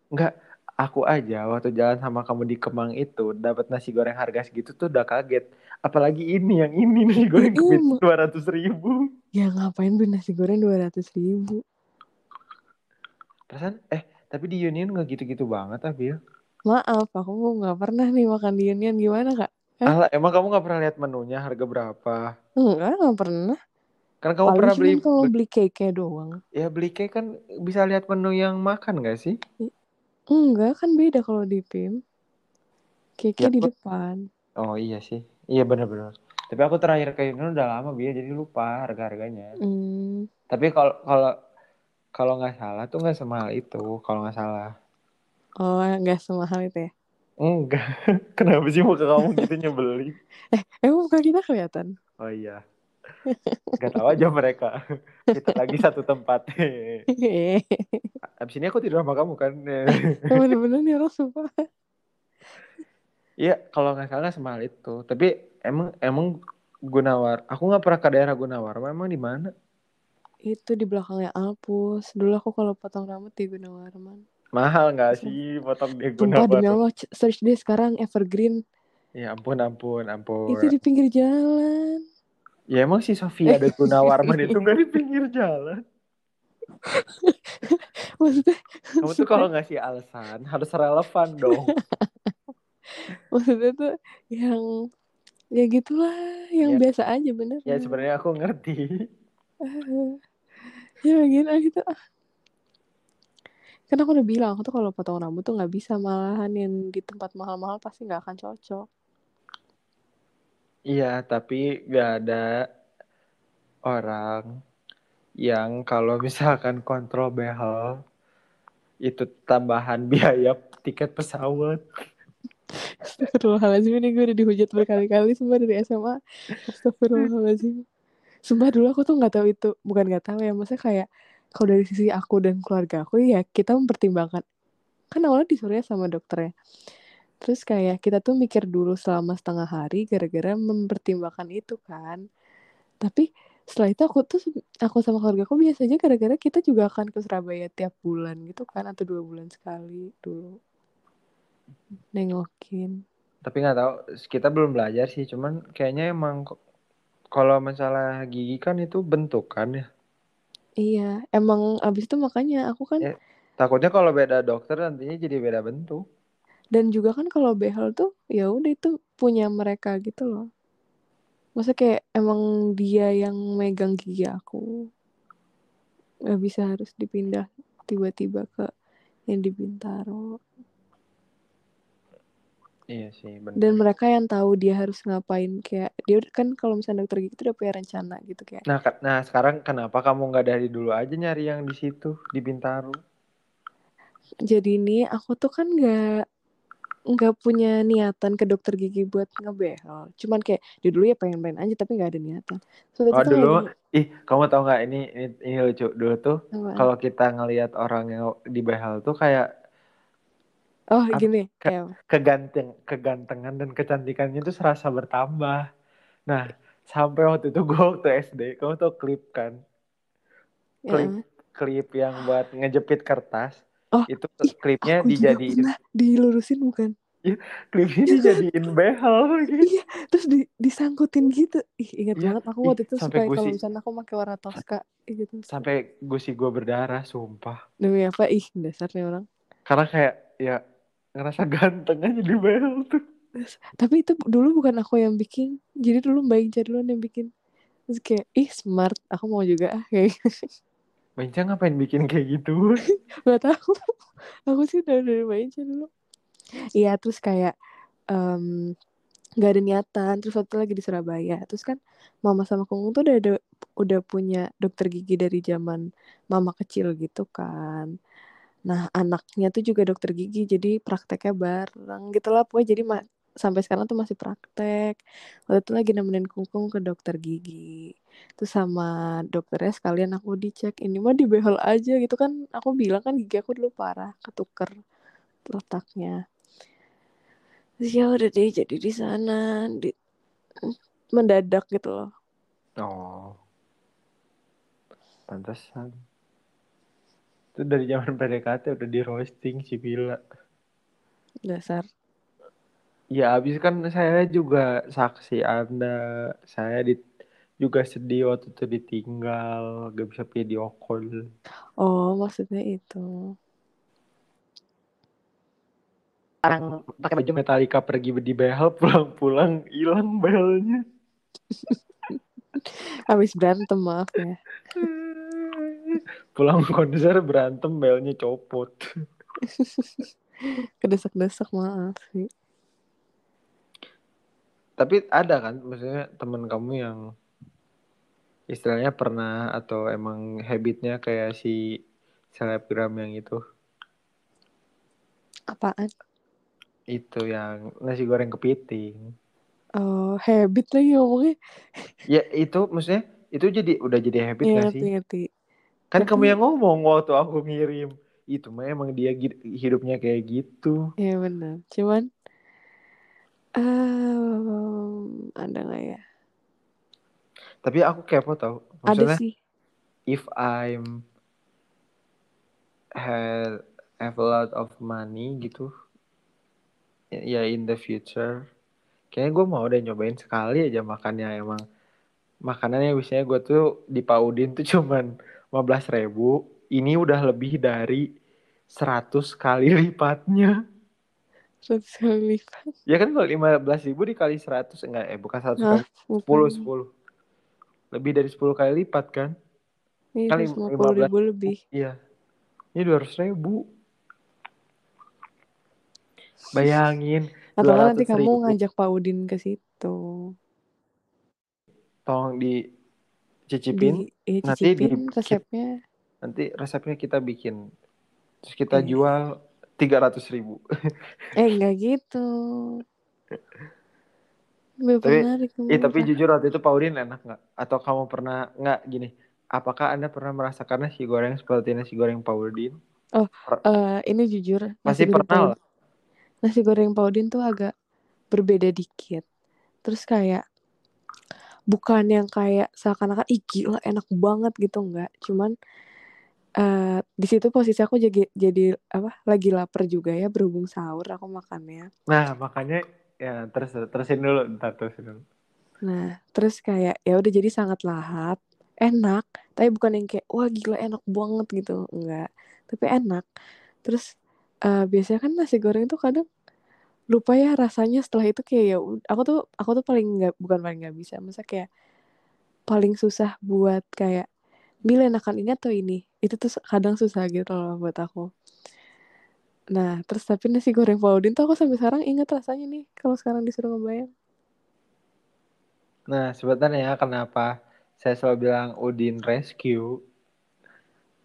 Speaker 1: enggak aku aja waktu jalan sama kamu di Kemang itu dapat nasi goreng harga segitu tuh udah kaget apalagi ini yang ini nasi <laughs> goreng
Speaker 2: Iya,
Speaker 1: dua ratus ribu
Speaker 2: Ya ngapain beli nasi goreng 200 ribu?
Speaker 1: perasaan eh tapi di Union nggak gitu-gitu banget ah Bil
Speaker 2: Maaf, aku nggak pernah nih makan di Union. Gimana kak? Eh?
Speaker 1: Alah, emang kamu nggak pernah lihat menunya harga berapa
Speaker 2: Enggak, nggak pernah.
Speaker 1: kan kamu
Speaker 2: Paling
Speaker 1: pernah beli
Speaker 2: kalau beli cake doang.
Speaker 1: Ya beli cake kan bisa lihat menu yang makan gak sih?
Speaker 2: Enggak, kan beda kalau di PIM. Cake-nya
Speaker 1: Ya,
Speaker 2: di depan.
Speaker 1: Oh iya sih. Iya benar-benar. Tapi aku terakhir ke Union udah lama biar jadi lupa harga-harganya.
Speaker 2: Hmm,
Speaker 1: Tapi kalau kalau kalau nggak salah tuh nggak semahal itu kalau nggak salah.
Speaker 2: oh, nggak semahal itu ya.
Speaker 1: Enggak. <laughs> Kenapa sih muka kamu gitu nyebelin? <laughs>
Speaker 2: Emang muka kita kelihatan?
Speaker 1: Oh iya. <laughs> Gak tahu aja mereka. Kita lagi satu tempat. Abis ini aku tidur sama kamu kan.
Speaker 2: Bener-bener nih orang sumpah.
Speaker 1: Iya, kalau nggak salah semahal itu. Tapi emang emang Gunawar. Aku nggak pernah ke daerah Gunawar. Emang di mana?
Speaker 2: Itu di belakangnya Alpus. Dulu aku kalau potong rambut di Gunawarman.
Speaker 1: Mahal nggak sih potong di
Speaker 2: Sumpah demi
Speaker 1: Gunawar?
Speaker 2: Allah, search deh sekarang Evergreen.
Speaker 1: Ya ampun, ampun, ampun.
Speaker 2: Itu di pinggir jalan.
Speaker 1: Ya emang si Sofia dan Gunawarman itu nggak di pinggir jalan. <laughs>
Speaker 2: Maksudnya,
Speaker 1: Kamu tuh kalau ngasih alasan harus relevan dong. <laughs>
Speaker 2: maksudnya tuh yang ya gitulah, yang
Speaker 1: Ya.
Speaker 2: biasa aja bener.
Speaker 1: Ya sebenarnya aku ngerti. <laughs>
Speaker 2: ya bagian ah gitu ah. Kan aku udah bilang, aku tuh kalau potong rambut tuh nggak bisa malahan yang di tempat mahal-mahal pasti nggak akan cocok.
Speaker 1: Iya, tapi nggak ada orang yang kalau misalkan kontrol behel itu tambahan biaya tiket pesawat.
Speaker 2: Astagfirullahaladzim ini gue udah dihujat berkali-kali sumpah dari SMA. Astagfirullahaladzim. Sumpah dulu aku tuh nggak tahu itu, bukan nggak tahu ya, maksudnya kayak kalau dari sisi aku dan keluarga aku ya kita mempertimbangkan kan awalnya disuruh ya sama dokternya. Terus kayak kita tuh mikir dulu selama setengah hari gara-gara mempertimbangkan itu kan. Tapi setelah itu aku tuh aku sama keluarga aku biasa aja gara-gara kita juga akan ke Surabaya tiap bulan gitu kan atau dua bulan sekali dulu nengokin.
Speaker 1: Tapi nggak tahu, kita belum belajar sih. Cuman kayaknya emang kalau masalah gigi kan itu bentukan ya.
Speaker 2: Iya, emang abis itu makanya aku kan
Speaker 1: Ya. Takutnya kalau beda dokter nantinya jadi beda bentuk.
Speaker 2: dan juga kan kalau behel tuh ya udah itu punya mereka gitu loh. Masa kayak emang dia yang megang gigi aku. nggak bisa harus dipindah tiba-tiba ke yang di Bintaro
Speaker 1: Iya sih, benar.
Speaker 2: dan mereka yang tahu dia harus ngapain kayak dia kan kalau misalnya dokter gigi itu udah punya rencana gitu kayak
Speaker 1: Nah, nah sekarang kenapa kamu nggak dari dulu aja nyari yang di situ di Bintaro?
Speaker 2: jadi ini aku tuh kan nggak nggak punya niatan ke dokter gigi buat ngebehel cuman kayak dia dulu ya pengen-pengen aja tapi nggak ada niatan. So,
Speaker 1: Oh dulu,
Speaker 2: lagi-
Speaker 1: ih kamu tahu nggak ini, ini ini lucu. Dulu tuh kalau kita ngelihat orang yang di behel tuh kayak
Speaker 2: oh gini
Speaker 1: ke-
Speaker 2: kayak
Speaker 1: keganteng kegantengan dan kecantikannya tuh serasa bertambah. Nah sampai waktu itu gue waktu SD, kamu tuh klip kan, klip
Speaker 2: ya.
Speaker 1: klip yang buat ngejepit kertas,
Speaker 2: Oh,
Speaker 1: itu
Speaker 2: ih,
Speaker 1: klipnya
Speaker 2: juga
Speaker 1: dijadiin
Speaker 2: dilurusin bukan?
Speaker 1: Klipnya dijadiin behel gitu.
Speaker 2: iya terus di, disangkutin gitu. Ih ingat
Speaker 1: Iya,
Speaker 2: banget aku
Speaker 1: ih,
Speaker 2: waktu itu
Speaker 1: sampai
Speaker 2: suka kalau misalnya aku pakai warna toska ih, gitu.
Speaker 1: Sampai gusi gue berdarah, sumpah.
Speaker 2: demi apa? Ih dasarnya orang.
Speaker 1: Karena kayak ya ngerasa ganteng aja di behel tuh.
Speaker 2: tapi itu dulu bukan aku yang bikin jadi dulu mbak Inca duluan yang bikin terus kayak ih smart aku mau juga ah <laughs> kayak
Speaker 1: Bencang ngapain bikin kayak gitu? <laughs>
Speaker 2: Gak tahu. Aku sih udah dari main dulu. Iya, terus kayak em nggak ada niatan. Terus waktu lagi di Surabaya. Terus kan mama sama kungkung tuh udah ada, udah punya dokter gigi dari zaman mama kecil gitu kan. Nah, anaknya tuh juga dokter gigi, jadi prakteknya bareng gitu lah. Pokoknya jadi ma- sampai sekarang tuh masih praktek. Waktu itu lagi nemenin kungkung ke dokter gigi. Terus sama dokternya sekalian aku dicek, ini mah di behel aja gitu kan. Aku bilang kan gigi aku dulu parah, ketuker letaknya. Terus ya udah deh jadi di sana di mendadak gitu loh.
Speaker 1: Oh. Pantesan. Itu dari zaman PDKT udah di roasting si Bila.
Speaker 2: Dasar.
Speaker 1: Ya abis kan saya juga saksi Anda. Saya di, juga sedih waktu itu ditinggal. Gak bisa video call.
Speaker 2: Oh, maksudnya itu.
Speaker 1: Orang pakai baju Metallica pergi di behel pulang-pulang hilang behelnya. <laughs>
Speaker 2: Habis berantem maaf ya.
Speaker 1: Pulang <laughs> konser berantem belnya copot. <laughs>
Speaker 2: Kedesak-desak maaf sih.
Speaker 1: Tapi ada kan maksudnya teman kamu yang istilahnya pernah atau emang habitnya kayak si selebgram yang itu
Speaker 2: Apaan?
Speaker 1: itu yang nasi goreng kepiting
Speaker 2: Oh, habit lagi ngomongnya.
Speaker 1: ya itu maksudnya itu jadi udah jadi habit
Speaker 2: Iya,
Speaker 1: gak
Speaker 2: ngerti,
Speaker 1: sih
Speaker 2: ngerti.
Speaker 1: Kan kamu yang ngomong waktu aku ngirim itu mah emang dia hidupnya kayak gitu
Speaker 2: Iya benar. Cuman em, ada nggak ya?
Speaker 1: tapi aku kepo tau
Speaker 2: Ada
Speaker 1: maksudnya
Speaker 2: sih.
Speaker 1: if I'm had have a lot of money gitu ya in the future kayaknya gue mau deh nyobain sekali aja makannya emang makanannya biasanya gue tuh di Paudin tuh <laughs> cuman 15.000 ribu ini udah lebih dari 100 kali lipatnya
Speaker 2: Seratus kali lipat.
Speaker 1: ya kan kalau 15.000 ribu dikali 100 enggak eh bukan 100
Speaker 2: Hah?
Speaker 1: kali
Speaker 2: Bukan.
Speaker 1: 10 10 lebih dari 10 kali lipat kan
Speaker 2: Ini
Speaker 1: Kali
Speaker 2: 150
Speaker 1: 15
Speaker 2: ribu lebih.
Speaker 1: Iya. Ini dua ratus ribu. Bayangin.
Speaker 2: Atau nanti
Speaker 1: 200.000.
Speaker 2: kamu ngajak Pak Udin ke situ.
Speaker 1: Tolong dicicipin.
Speaker 2: Di, ya,
Speaker 1: nanti di-
Speaker 2: resepnya.
Speaker 1: Nanti resepnya kita bikin. Terus kita
Speaker 2: Iya.
Speaker 1: jual tiga ratus ribu. <laughs>
Speaker 2: Eh nggak gitu.
Speaker 1: Tapi-. Eh tapi jujur waktu itu Paudin enak nggak? Atau kamu pernah nggak gini? Apakah anda pernah merasakan nasi goreng seperti nasi goreng Paudin?
Speaker 2: Eh, ini jujur.
Speaker 1: Pasti
Speaker 2: nasi goreng
Speaker 1: pernah.
Speaker 2: Nasi goreng Paudin tuh agak berbeda dikit. Terus kayak bukan yang kayak seakan-akan ih gila enak banget gitu enggak. Cuman eh di situ posisi aku jadi jadi apa lagi lapar juga ya berhubung sahur aku makannya.
Speaker 1: Nah makanya ya terus terusin dulu, ntar terusin dulu.
Speaker 2: Nah, terus kayak ya udah jadi sangat lahap, enak, tapi bukan yang kayak wah gila enak banget gitu, enggak. Tapi enak. Terus eh, biasanya kan nasi goreng tuh kadang lupa ya rasanya setelah itu kayak ya aku tuh aku tuh paling nggak bukan paling nggak bisa, masa kayak paling susah buat kayak milih enakan ini atau ini. itu tuh kadang susah gitu loh buat aku nah terus tapi nasi goreng Paudin tuh aku sampai sekarang inget rasanya nih kalau sekarang disuruh ngebayang
Speaker 1: Nah, sebenarnya kenapa saya selalu bilang Udin Rescue?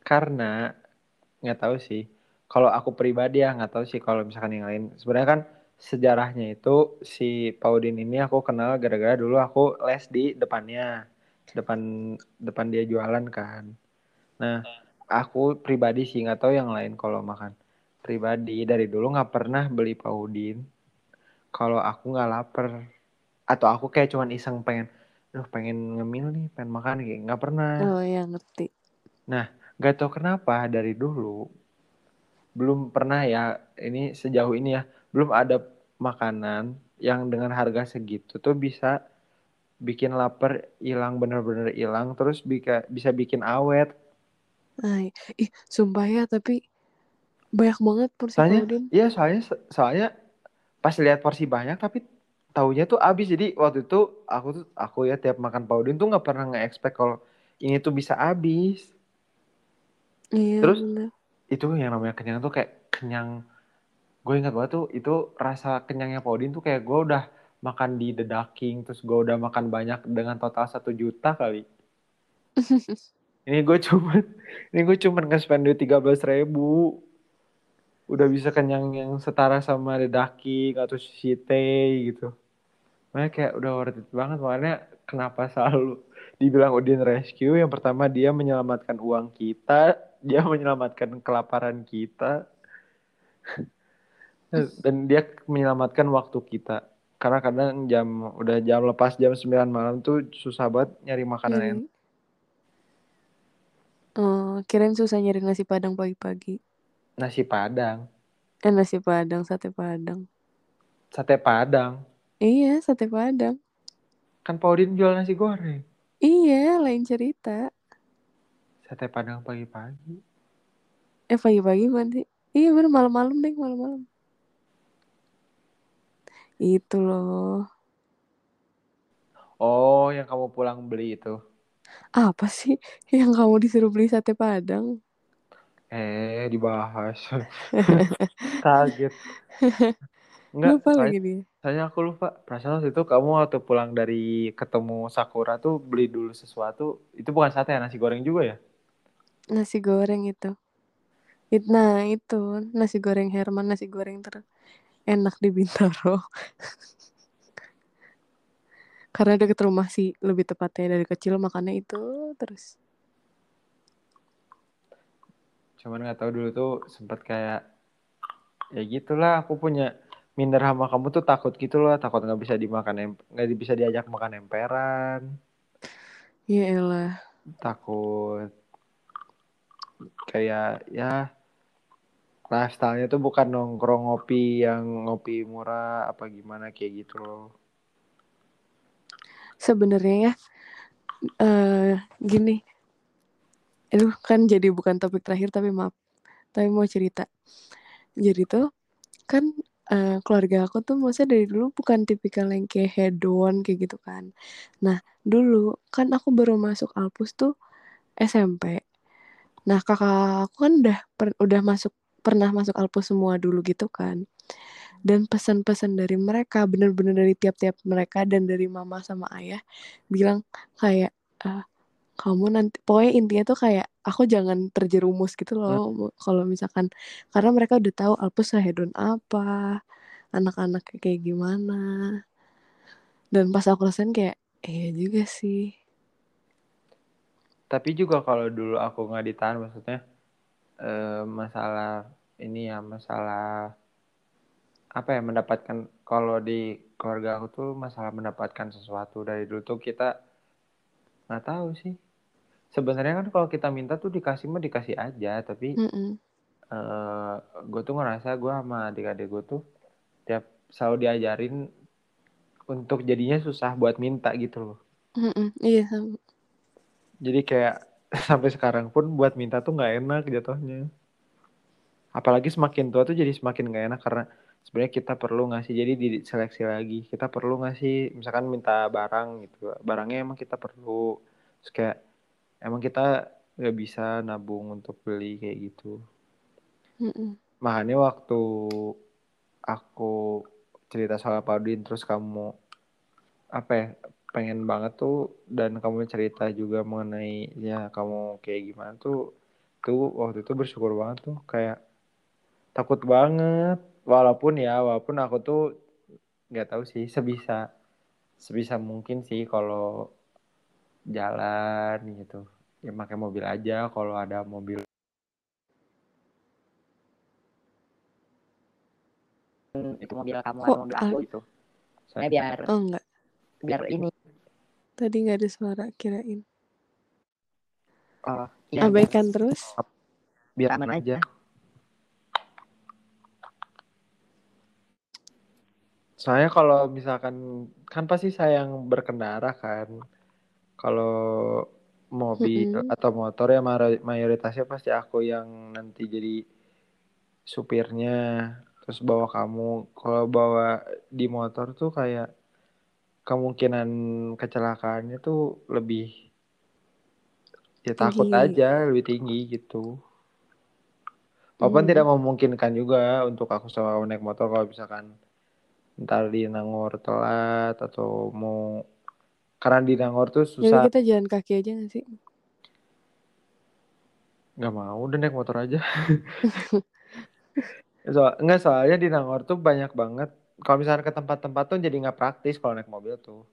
Speaker 1: Karena nggak tahu sih. Kalau aku pribadi ya nggak tahu sih kalau misalkan yang lain. Sebenarnya kan sejarahnya itu si Paudin ini aku kenal gara-gara dulu aku les di depannya, depan depan dia jualan kan. Nah, aku pribadi sih nggak tahu yang lain kalau makan. Pribadi dari dulu nggak pernah beli Paudin. Kalau aku nggak lapar atau aku kayak cuman iseng pengen, duh pengen ngemil nih, pengen makan kayak nggak pernah.
Speaker 2: oh ya ngerti
Speaker 1: Nah, nggak tahu kenapa dari dulu belum pernah ya ini sejauh ini ya belum ada makanan yang dengan harga segitu tuh bisa bikin lapar hilang bener-bener hilang terus bisa bisa bikin awet.
Speaker 2: Ay, ih sumpah ya tapi banyak banget porsi
Speaker 1: soalnya iya soalnya soalnya pas lihat porsi banyak tapi taunya tuh habis. Jadi waktu itu aku tuh aku ya tiap makan paudin tuh nggak pernah nge-expect kalau ini tuh bisa habis.
Speaker 2: Iya
Speaker 1: terus
Speaker 2: bener.
Speaker 1: itu yang namanya kenyang tuh kayak kenyang gue ingat banget tuh itu rasa kenyangnya Paudin tuh kayak gue udah makan di The Ducking terus gue udah makan banyak dengan total satu juta kali. <laughs> Ini gue cuman ini gue cuman nge-spend duit tiga belas ribu. Udah bisa kenyang yang setara sama The Ducking atau Shite gitu. Makanya kayak udah worth it banget. Makanya kenapa selalu dibilang Udin Rescue? Yang pertama dia menyelamatkan uang kita dia menyelamatkan kelaparan kita <laughs> dan dia menyelamatkan waktu kita karena kadang jam udah jam lepas jam 9 malam tuh susah banget nyari makanan enak
Speaker 2: Oh, kirain susah nyari nasi padang pagi-pagi.
Speaker 1: nasi padang
Speaker 2: Eh, nasi padang, sate padang.
Speaker 1: sate padang
Speaker 2: Iya, sate padang.
Speaker 1: kan Paudin jual nasi goreng
Speaker 2: Iya, lain cerita.
Speaker 1: sate padang pagi-pagi
Speaker 2: Eh, pagi-pagi bukan sih? Iya, bener malam-malam deh, malam-malam. Itu loh.
Speaker 1: oh yang kamu pulang beli itu
Speaker 2: Apa sih yang kamu disuruh beli sate padang?
Speaker 1: eh dibahas <laughs> kaget Enggak,
Speaker 2: Lupa
Speaker 1: soalnya,
Speaker 2: lagi dia.
Speaker 1: soalnya aku lupa perasaan waktu itu kamu waktu pulang dari ketemu Sakura tuh beli dulu sesuatu itu bukan sate ya nasi goreng juga ya
Speaker 2: Nasi goreng itu. It, nah, itu. Nasi goreng Herman, nasi goreng ter enak di Bintaro. <laughs> Karena deket rumah sih, lebih tepatnya dari kecil makannya itu terus.
Speaker 1: cuman nggak tahu dulu tuh sempet kayak ya gitulah aku punya minder sama kamu tuh takut gitu loh takut nggak bisa dimakan nggak bisa diajak makan emperan
Speaker 2: Ya elah.
Speaker 1: takut kayak ya lifestyle-nya tuh bukan nongkrong ngopi yang ngopi murah apa gimana kayak gitu loh
Speaker 2: Sebenarnya ya, eh gini. Aduh, kan jadi bukan topik terakhir tapi maaf. Tapi mau cerita. Jadi tuh kan eh, keluarga aku tuh maksudnya dari dulu bukan tipikal yang kayak hedon kayak gitu kan. Nah, dulu kan aku baru masuk Alpus tuh SMP. Nah, kakak aku kan udah udah masuk pernah masuk Alpus semua dulu gitu kan. Dan pesan-pesan dari mereka bener-bener dari tiap-tiap mereka dan dari mama sama ayah bilang kayak "Ah, kamu nanti pokoknya intinya tuh kayak aku jangan terjerumus gitu loh kalau misalkan karena mereka udah tahu Alpus hedon apa anak-anak kayak gimana. Dan pas aku rasain kayak iya juga sih.
Speaker 1: Tapi juga kalau dulu aku nggak ditahan maksudnya eh, masalah ini ya masalah apa ya mendapatkan kalau di keluarga aku tuh masalah mendapatkan sesuatu dari dulu tuh kita nggak tahu sih sebenarnya kan kalau kita minta tuh dikasih mah dikasih aja tapi
Speaker 2: Mm-mm.
Speaker 1: eh gue tuh ngerasa gue sama adik-adik gue tuh tiap selalu diajarin untuk jadinya susah buat minta gitu loh
Speaker 2: Mm-mm. iya sama.
Speaker 1: jadi kayak <laughs> sampai sekarang pun buat minta tuh nggak enak jatuhnya apalagi semakin tua tuh jadi semakin nggak enak karena sebenarnya kita perlu ngasih jadi diseleksi lagi. Kita perlu ngasih misalkan minta barang gitu. Barangnya emang kita perlu. Terus kayak emang kita nggak bisa nabung untuk beli kayak gitu.
Speaker 2: Mm-mm.
Speaker 1: makanya waktu aku cerita soal Padin terus kamu apa ya pengen banget tuh dan kamu cerita juga mengenai ya kamu kayak gimana tuh tuh waktu itu bersyukur banget tuh kayak takut banget. Walaupun ya walaupun aku tuh nggak tahu sih sebisa sebisa mungkin sih kalau jalan gitu. Ya pakai mobil aja kalau ada mobil.
Speaker 3: Itu mobil kamu atau mobil aku gitu soalnya biar
Speaker 2: Oh enggak,
Speaker 3: biar ini.
Speaker 2: Tadi nggak ada suara kirain.
Speaker 3: oh, iya,
Speaker 2: Abaikan terus.
Speaker 1: biar
Speaker 3: aman aja
Speaker 1: Soalnya kalau misalkan kan pasti saya yang berkendara kan. Kalau mobil
Speaker 2: Mm-mm.
Speaker 1: atau motor ya mayoritasnya pasti aku yang nanti jadi supirnya terus bawa kamu. Kalau bawa di motor tuh kayak kemungkinan kecelakaannya tuh lebih ya takut
Speaker 2: Tinggi.
Speaker 1: aja lebih tinggi gitu. Walaupun
Speaker 2: Hmm.
Speaker 1: tidak memungkinkan juga untuk aku sama kamu naik motor kalau misalkan ntar di Nangor telat atau mau karena di Nangor tuh
Speaker 2: Jadi
Speaker 1: susah
Speaker 2: kita jalan kaki aja nggak sih?
Speaker 1: nggak mau udah naik motor aja <laughs> so, nggak soalnya di Nangor tuh banyak banget kalau misalnya ke tempat-tempat tuh jadi nggak praktis kalau naik mobil tuh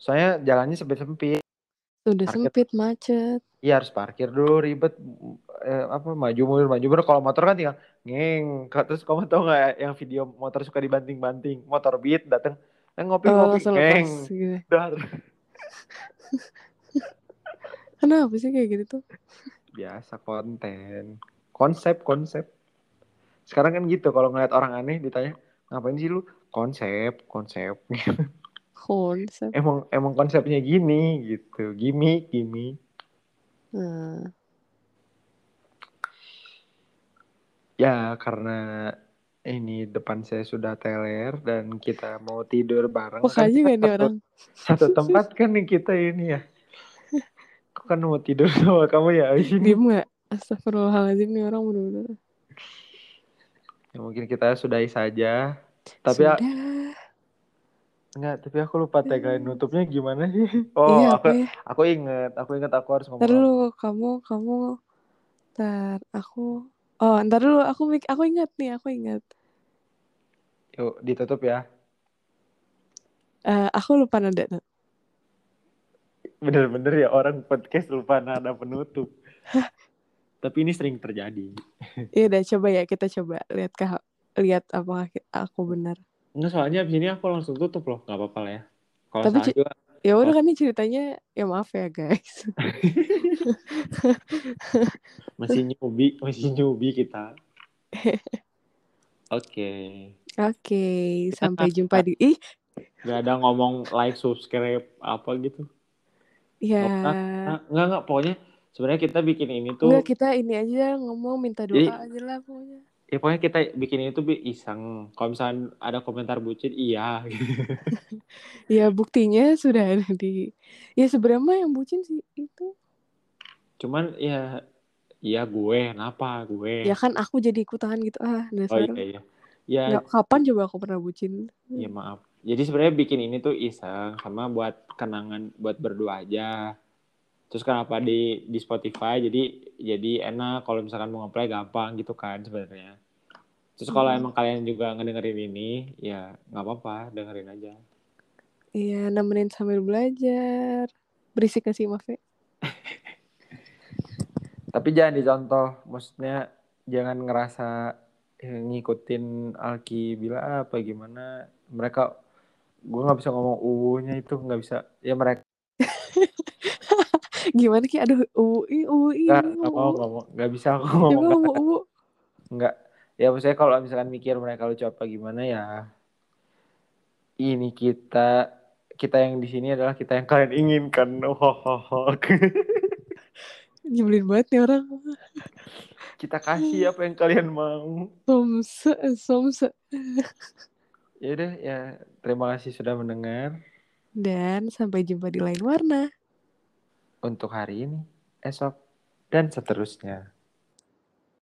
Speaker 1: soalnya jalannya sempit-sempit
Speaker 2: Udah
Speaker 1: Parkir.
Speaker 2: sempit, macet.
Speaker 1: iya harus parkir dulu ribet eh, apa maju mundur maju mundur. Kalau motor kan tinggal ngeng terus kamu tau nggak yang video motor suka dibanting-banting? Motor beat dateng eh, ngopi
Speaker 2: Oh,
Speaker 1: ngopi.
Speaker 2: langsung
Speaker 1: ngeng.
Speaker 2: lepas gitu. <laughs> Kenapa sih kayak gitu tuh?
Speaker 1: biasa konten. Konsep konsep. Sekarang kan gitu kalau ngeliat orang aneh ditanya ngapain sih lu? Konsep konsep. <laughs>
Speaker 2: Konsep.
Speaker 1: emang emang konsepnya gini gitu. Gimmick gimmick.
Speaker 2: Nah,
Speaker 1: ya karena ini depan saya sudah teler dan kita mau tidur bareng
Speaker 2: kok
Speaker 1: kan
Speaker 2: nih
Speaker 1: satu,
Speaker 2: orang?
Speaker 1: satu tempat kan nih kita ini ya kok kan mau tidur <laughs> sama kamu ya abis ini
Speaker 2: Diem gak? Astagfirullahaladzim nih orang bener-bener.
Speaker 1: ya, mungkin kita sudahi saja tapi ya,
Speaker 2: Sudah.
Speaker 1: enggak tapi aku lupa tagline nutupnya gimana sih <laughs> oh
Speaker 2: iya,
Speaker 1: aku
Speaker 2: ya?
Speaker 1: aku inget aku inget aku harus ngomong
Speaker 2: dulu, kamu, kamu, ntar aku, oh ntar dulu, aku mik, aku ingat nih, aku ingat.
Speaker 1: yuk ditutup ya
Speaker 2: Eh, aku lupa nada.
Speaker 1: bener-bener ya orang podcast lupa nada penutup tapi ini sering terjadi
Speaker 2: Iya udah coba ya kita coba lihat kah lihat apakah ki- aku benar.
Speaker 1: Nggak soalnya abis ini aku langsung tutup loh nggak apa-apa lah ya kalau
Speaker 2: Tapi
Speaker 1: salah juga
Speaker 2: Ya udah
Speaker 1: Oh.
Speaker 2: kan ini ceritanya ya maaf ya guys. <laughs> <laughs>
Speaker 1: masih newbie masih newbie kita. <laughs> Oke.
Speaker 2: Oke, sampai jumpa di ih.
Speaker 1: Nggak ada ngomong like subscribe apa gitu.
Speaker 2: Ya
Speaker 1: Nah, nggak nggak pokoknya sebenarnya kita bikin ini tuh
Speaker 2: enggak kita ini aja ngomong minta doa
Speaker 1: Jadi-
Speaker 2: aja lah pokoknya.
Speaker 1: ya pokoknya kita bikin ini tuh bi- iseng. Kalau misalnya ada komentar bucin iya. <laughs>
Speaker 2: Ya buktinya sudah ada di ya sebenarnya mah yang bucin sih itu.
Speaker 1: Cuman ya iya gue kenapa gue
Speaker 2: Ya kan aku jadi ikutan gitu ah
Speaker 1: oh
Speaker 2: dasar.
Speaker 1: iya iya ya
Speaker 2: Nggak, kapan coba aku pernah bucin?
Speaker 1: Ya maaf. Jadi sebenarnya bikin ini tuh iseng sama buat kenangan buat berdua aja. Terus kenapa di di Spotify jadi jadi enak kalau misalkan mau ngeplay gampang gitu kan sebenarnya. Terus kalau
Speaker 2: Hmm.
Speaker 1: emang kalian juga ngedengerin ini ya nggak apa-apa dengerin aja.
Speaker 2: Iya nemenin sambil belajar. Berisik gak sih maaf <laughs> ya?
Speaker 1: Tapi jangan dicontoh, maksudnya jangan ngerasa eh, ngikutin Alki bila apa gimana. Mereka gue nggak bisa ngomong u-nya itu nggak bisa. Ya mereka <laughs>
Speaker 2: Gimana ki? Aduh, UI, UI.
Speaker 1: nggak nggak mau nggak mau nggak bisa aku ngomong
Speaker 2: ngomong U.
Speaker 1: Enggak. <laughs> Ya maksudnya kalau misalkan mikir mereka lucu apa gimana ya. Ini kita kita yang di sini adalah kita yang kalian inginkan. <laughs> Hohoho.
Speaker 2: Nyebelin banget nih orang.
Speaker 1: kita kasih apa yang kalian mau.
Speaker 2: Somse, somse.
Speaker 1: Ya udah ya terima kasih sudah mendengar
Speaker 2: Dan sampai jumpa di lain warna.
Speaker 1: untuk hari ini. esok dan seterusnya.